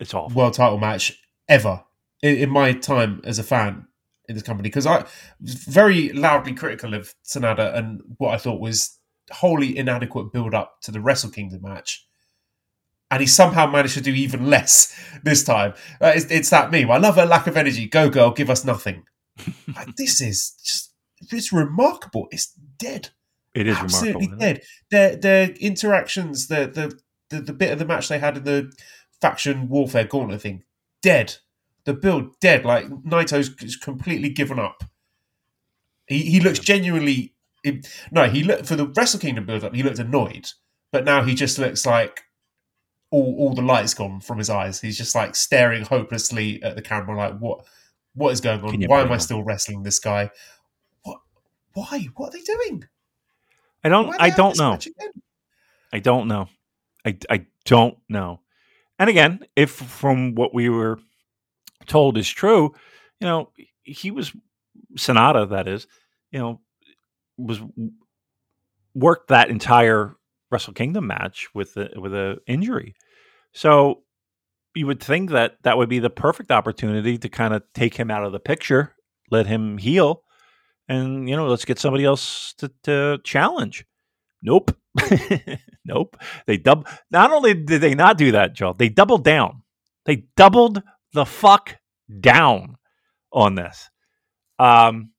It's awful. world title match ever in, my time as a fan in this company because I was very loudly critical of Sanada and what I thought was wholly inadequate build up to the Wrestle Kingdom match. And he somehow managed to do even less this time. Uh, it's, it's that meme. I love her lack of energy. Go, girl, give us nothing. Like, this is just, it's remarkable. It's dead It is absolutely dead. Their their interactions, the, the the the bit of the match they had in the faction warfare gauntlet thing, dead. The build dead. Like Naito's completely given up. He he looks genuinely. No, he looked for the Wrestle Kingdom build up. He looked annoyed, but now he just looks like all all the lights gone from his eyes. He's just like staring hopelessly at the camera, like what what is going on? Why am I him? still wrestling this guy? What? Why? What are they doing? I don't. I don't know. I don't know. I, I don't know. And again, if from what we were told is true, you know, he was Sanada, that is, you know, was worked that entire Wrestle Kingdom match with a, with a injury. So you would think that that would be the perfect opportunity to kind of take him out of the picture, let him heal, and you know, let's get somebody else to, to challenge. Nope. nope. They dub not only did they not do that, Joe, they doubled down. They doubled the fuck down on this. Um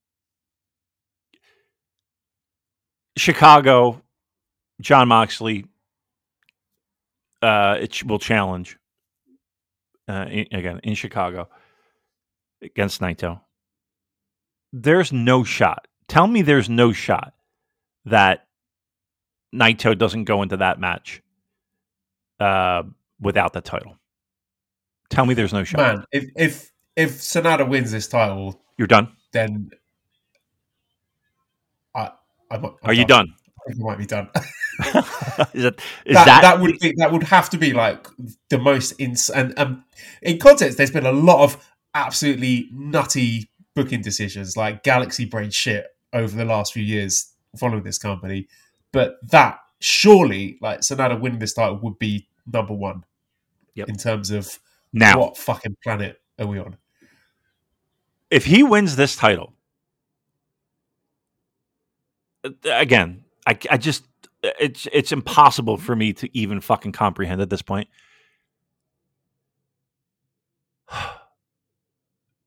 Chicago, Jon Moxley uh it will challenge uh in, again in Chicago against Naito. There's no shot. Tell me there's no shot that Naito doesn't go into that match uh, without the title. Tell me there's no shot. Man, if if if Sanada wins this title, You're done. then I, I'm, I'm Are you done? I think I might be done. is it, is that, that, that would be that would have to be like the most ins and um, in context. There's been a lot of absolutely nutty booking decisions, like galaxy brain shit, over the last few years following this company. But that surely, like Sanada winning this title, would be number one Yep. in terms of now? what fucking planet are we on? If he wins this title, uh, again, I, I just it's it's impossible for me to even fucking comprehend at this point.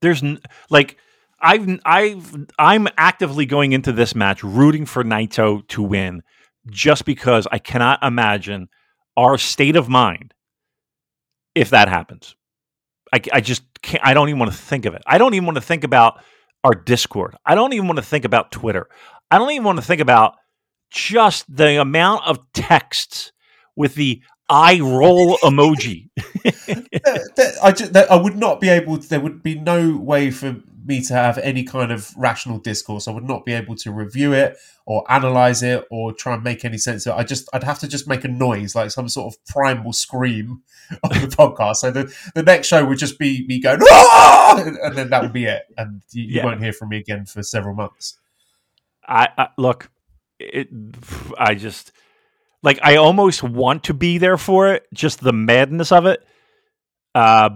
There's n- like I've I've I'm actively going into this match rooting for Naito to win just because I cannot imagine our state of mind if that happens. I, I just can't I don't even want to think of it. I don't even want to think about our Discord. I don't even want to think about Twitter. I don't even want to think about just the amount of texts with the eye roll emoji. That- that- I, ju- that I would not be able. To, there would be no way for me to have any kind of rational discourse. I would not be able to review it or analyze it or try and make any sense of it. I just, I'd have to just make a noise, like some sort of primal scream on the podcast. So the, the next show would just be me going, "Ah!" and, and then that would be it, and you, you Yeah. won't hear from me again for several months. I, I look, it, I just like I almost want to be there for it, just the madness of it. Uh,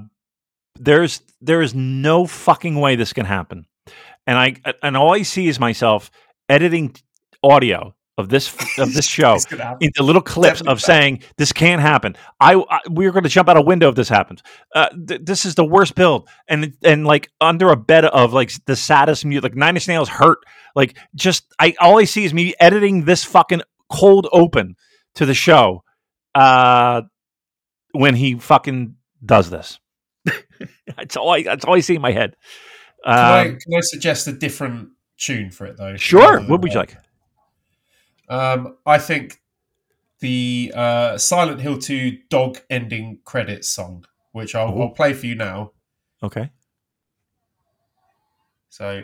there's there is no fucking way this can happen. And I and all I see is myself editing audio of this of this show into little clips of saying this can't happen. I, I we're going to jump out a window if this happens. Uh, th- this is the worst build, and and like under a bed of like the saddest music, like Nine Inch Nails hurt. Like just I all I see is me editing this fucking cold open to the show. Uh, when he fucking does this, that's all I that's all I see in my head. Can, I, Um, can I suggest a different tune for it though? sure. What would you that? like? Um, I think the uh, Silent Hill 2 dog ending credits song, which I'll, I'll play for you now. Okay. So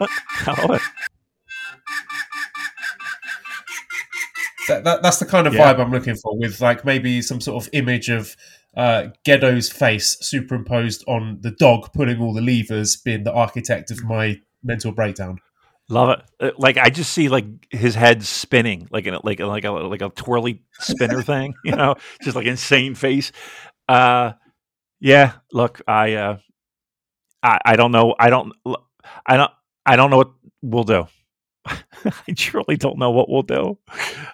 I love it. that, that that's the kind of Yeah. vibe I'm looking for, with like maybe some sort of image of uh, Gedo's face superimposed on the dog pulling all the levers, being the architect of my mental breakdown. Love it. Uh, Like I just see like his head spinning, like in a, like like a like a twirly spinner thing, you know, just like insane face. Uh, yeah. Look, I uh, I I don't know. I don't. I don't. I don't know what we'll do. I truly don't know what we'll do.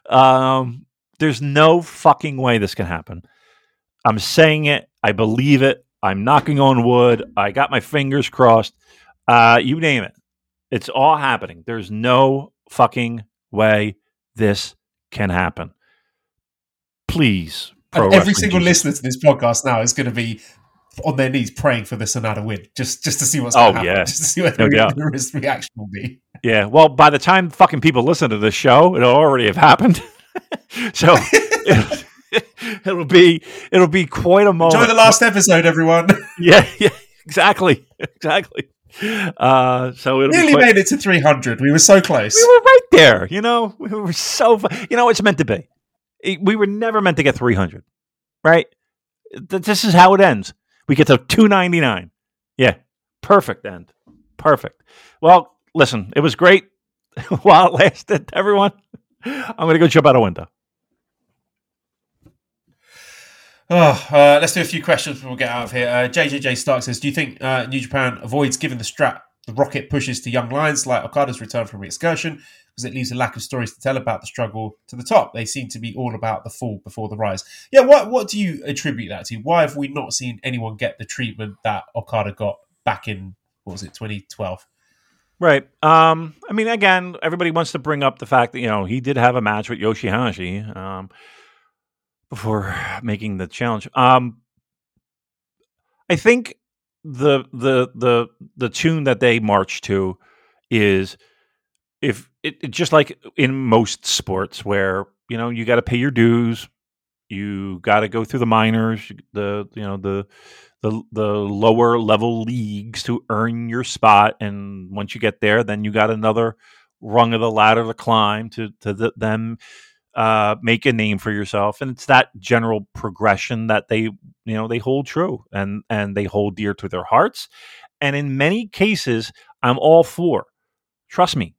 Um, there's no fucking way this can happen. I'm saying it. I believe it. I'm knocking on wood. I got my fingers crossed. Uh, you name it. It's all happening. There's no fucking way this can happen. Please, every single listener to this podcast now is going to be on their knees praying for this Sanada win, just just to see what's Oh, going to happen, yeah. just to see what No the, the reaction will be. Yeah. Well, by the time fucking people listen to this show, it'll already have happened. so it'll, it'll be it'll be quite a moment. Enjoy the last episode, everyone. Yeah. Yeah. Exactly. Exactly. Uh, so it'll be Nearly quite- made it to 300. We were so close. We were right there. You know, we were so. fu- You know, it's meant to be. We were never meant to get 300, right? Th- This is how it ends. We get to 299. Yeah, perfect end. Perfect. Well, listen, it was great while it lasted, everyone. I'm going to go jump out a window. Oh, uh, let's do a few questions before we get out of here. Uh, JJJ Stark says, "Do you think uh, New Japan avoids giving the strap the rocket pushes to young lions like Okada's return from re-excursion because it leaves a lack of stories to tell about the struggle to the top? They seem to be all about the fall before the rise. Yeah, what what do you attribute that to? Why have we not seen anyone get the treatment that Okada got back in what was it 2012? Right. Um, I mean, again, everybody wants to bring up the fact that, you know, he did have a match with Yoshihashi um, before making the challenge. Um, I think the the the the tune that they march to is if it, it just like in most sports where you know you got to pay your dues, you got to go through the minors, the you know the the the lower level leagues to earn your spot, and once you get there, then you got another rung of the ladder to climb to to th- them uh, make a name for yourself, and it's that general progression that they you know they hold true and and they hold dear to their hearts, and in many cases, I'm all for. Trust me,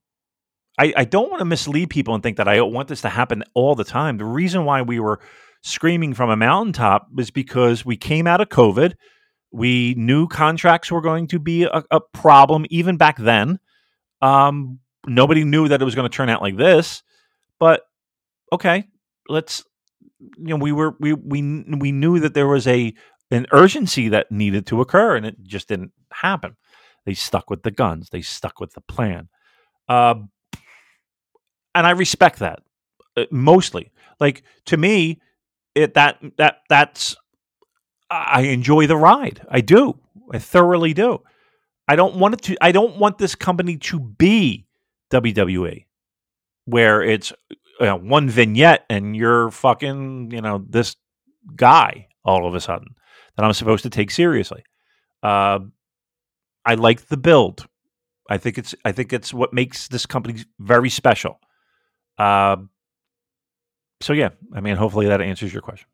I, I don't want to mislead people and think that I want this to happen all the time. The reason why we were screaming from a mountaintop was because we came out of COVID. We knew contracts were going to be a, a problem even back then. Um, nobody knew that it was going to turn out like this, but okay, let's. You know, we were we we we knew that there was a an urgency that needed to occur, and it just didn't happen. They stuck with the guns. They stuck with the plan. Uh, and I respect that uh, mostly. Like to me, it that that that's I enjoy the ride. I do. I thoroughly do. I don't want it to. I don't want this company to be WWE, where it's you know, one vignette and you're fucking you know this guy all of a sudden that I'm supposed to take seriously. Uh, I like the build. I think it's I think it's what makes this company very special. Uh, so yeah, I mean, hopefully that answers your question.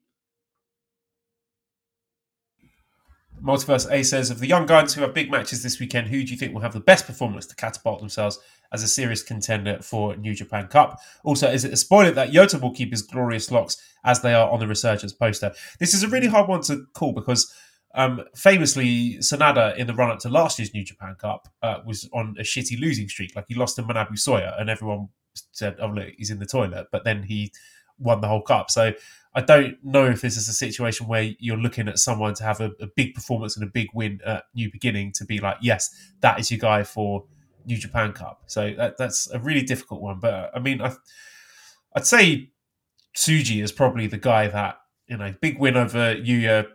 Multiverse A says of the young guns who have big matches this weekend, who do you think will have the best performance to catapult themselves as a serious contender for New Japan Cup? Also, is it a spoiler that Yota will keep his glorious locks as they are on the Resurgence poster? This is a really hard one to call because um, famously, Sanada in the run up to last year's New Japan Cup uh, was on a shitty losing streak. Like he lost to Manabu Soya, and everyone said, "Oh look, he's in the toilet." But then he won the whole cup. So I don't know if this is a situation where you're looking at someone to have a, a big performance and a big win at New Beginning to be like, "Yes, that is your guy for New Japan Cup." So that, that's a really difficult one. But uh, I mean, I, I'd say Tsuji is probably the guy that you know, big win over Yuya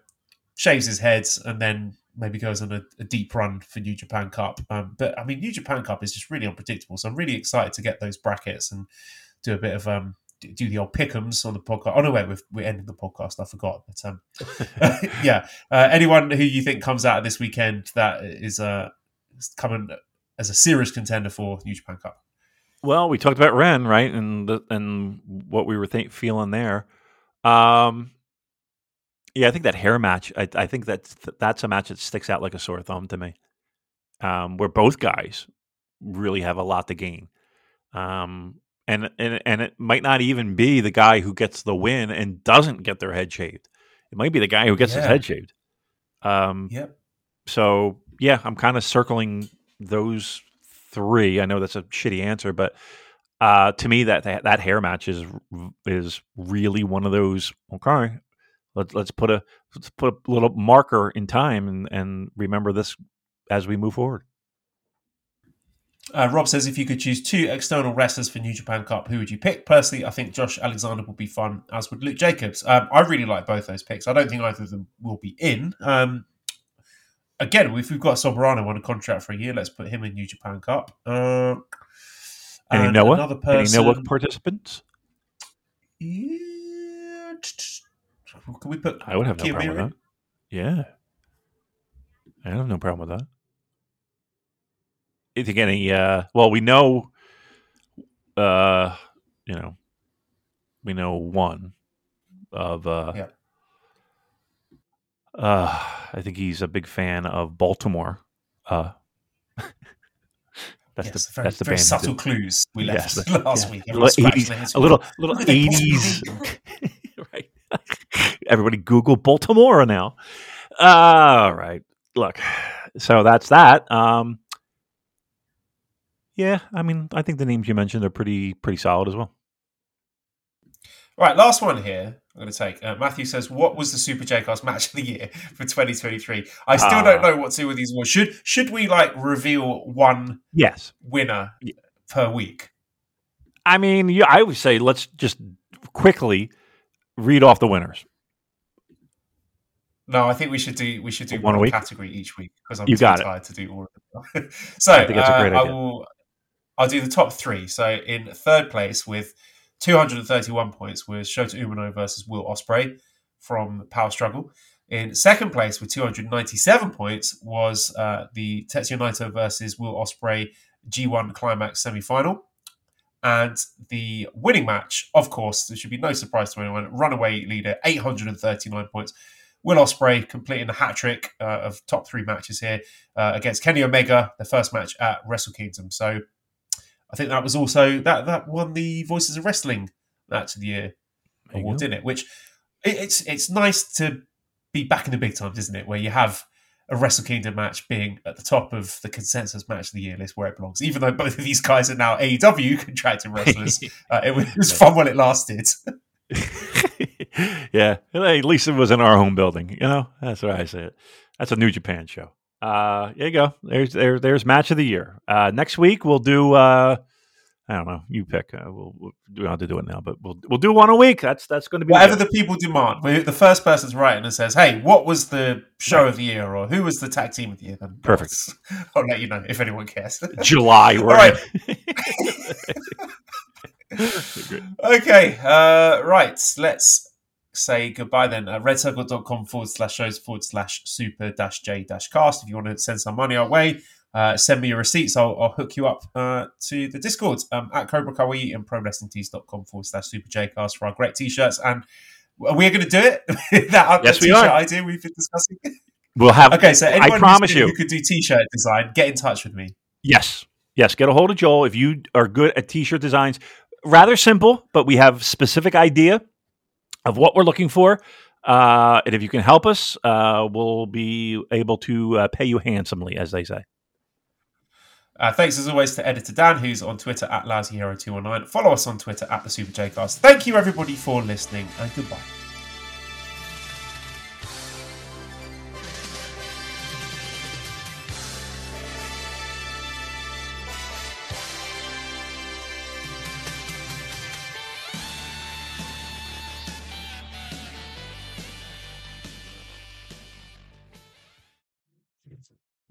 shaves his head, and then maybe goes on a, a deep run for New Japan Cup. Um, but I mean, New Japan Cup is just really unpredictable. So I'm really excited to get those brackets and do a bit of um, do the old pickums on the podcast. Oh no, wait, we're, we're ending the podcast. I forgot. But um, yeah, uh, anyone who you think comes out of this weekend that is uh, coming as a serious contender for New Japan Cup. Well, we talked about Ren, right, and the, and what we were think, feeling there. Um, yeah, I think that hair match. I, I think that that's a match that sticks out like a sore thumb to me. Um, where both guys really have a lot to gain, um, and and and it might not even be the guy who gets the win and doesn't get their head shaved. It might be the guy who gets yeah. his head shaved. Um, yep. So yeah, I'm kind of circling those three. I know that's a shitty answer, but uh, to me, that, that hair match is is really one of those. Okay, let's let's put a let's put a little marker in time and and remember this as we move forward. Uh, Rob says, if you could choose two external wrestlers for New Japan Cup, who would you pick? Personally, I think Josh Alexander would be fun, as would Luke Jacobs. Um, I really like both those picks. I don't think either of them will be in. Um, again, if we've got Soberano on a contract for a year, let's put him in New Japan Cup. Uh, Any Noah? Another person, Any Noah participants? Yeah. Can we put? I would have no problem with that. Yeah, I have no problem with that. I think any. Uh, well, we know. Uh, you know, we know one of. Uh, yeah. Uh, I think he's a big fan of Baltimora. Uh, that's yes, the very, that's the very band subtle clues we left yes, last yeah. week. A little, 80s, a little, little 80s, right? Everybody Google Baltimora now. Uh, All right. Look, so that's that. Um, yeah, I mean, I think the names you mentioned are pretty pretty solid as well. All right, last one here. I'm going to take. Uh, Matthew says, "What was the Super J Cast match of the year for 2023?" I still uh, don't know what two of these were. Should should we like reveal one? Yes, winner yeah. per week. I mean, yeah, I would say let's just quickly read off the winners. No, I think we should do we should do one, one category each week because I'm you too tired it. to do all of them. so I, think that's a great uh, idea. I will I'll do the top three. So in third place with 231 points was Shota Umino versus Will Ospreay from Power Struggle. In second place with 297 points was uh, the Tetsuya Naito versus Will Ospreay G1 Climax semi-final. And the winning match, of course, there should be no surprise to anyone, runaway leader, 839 points. Will Ospreay completing the hat trick uh, of top three matches here uh, against Kenny Omega, the first match at Wrestle Kingdom. So I think that was also that that won the Voices of Wrestling Match of the Year award, didn't it? Which it, it's it's nice to be back in the big times, isn't it? Where you have a Wrestle Kingdom match being at the top of the consensus match of the year list where it belongs. Even though both of these guys are now AEW contracted wrestlers, uh, it, was, it was fun while it lasted. yeah, at least it was in our home building. You know, that's what I say it. That's a New Japan show. Uh, there you go. There's there, there's match of the year. Uh, next week we'll do. Uh, I don't know. You pick. Uh, we'll, we'll we don't have to do it now, but we'll we'll do one a week. That's that's going to be whatever the people demand. The first person's writing and says, "Hey, what was the show right. of the year, or who was the tag team of the year?" Then perfect. I'll let you know if anyone cares. July. All right. okay. Uh, right. Let's say goodbye then. Uh, redcircle.com forward slash shows forward slash super dash j dash cast. If you want to send some money our way, uh, send me your receipts. I'll, I'll hook you up uh, to the Discord um, at Cobra Kawaii and prowrestlingtees.com forward slash super j cast for our great t shirts. And we're going to do it. that yes, we are. idea we've been discussing. We'll have. Okay, so anyone I promise you. who could do t-shirt design, get in touch with me. Yes. Yes. Get a hold of Joel if you are good at t shirt designs. Rather simple, but we have specific idea of what we're looking for. Uh, and if you can help us, uh, we'll be able to uh, pay you handsomely, as they say. Uh, thanks as always to editor Dan, who's on Twitter at LousyHero219. Follow us on Twitter at the Super Jcast. Thank you everybody for listening, and goodbye.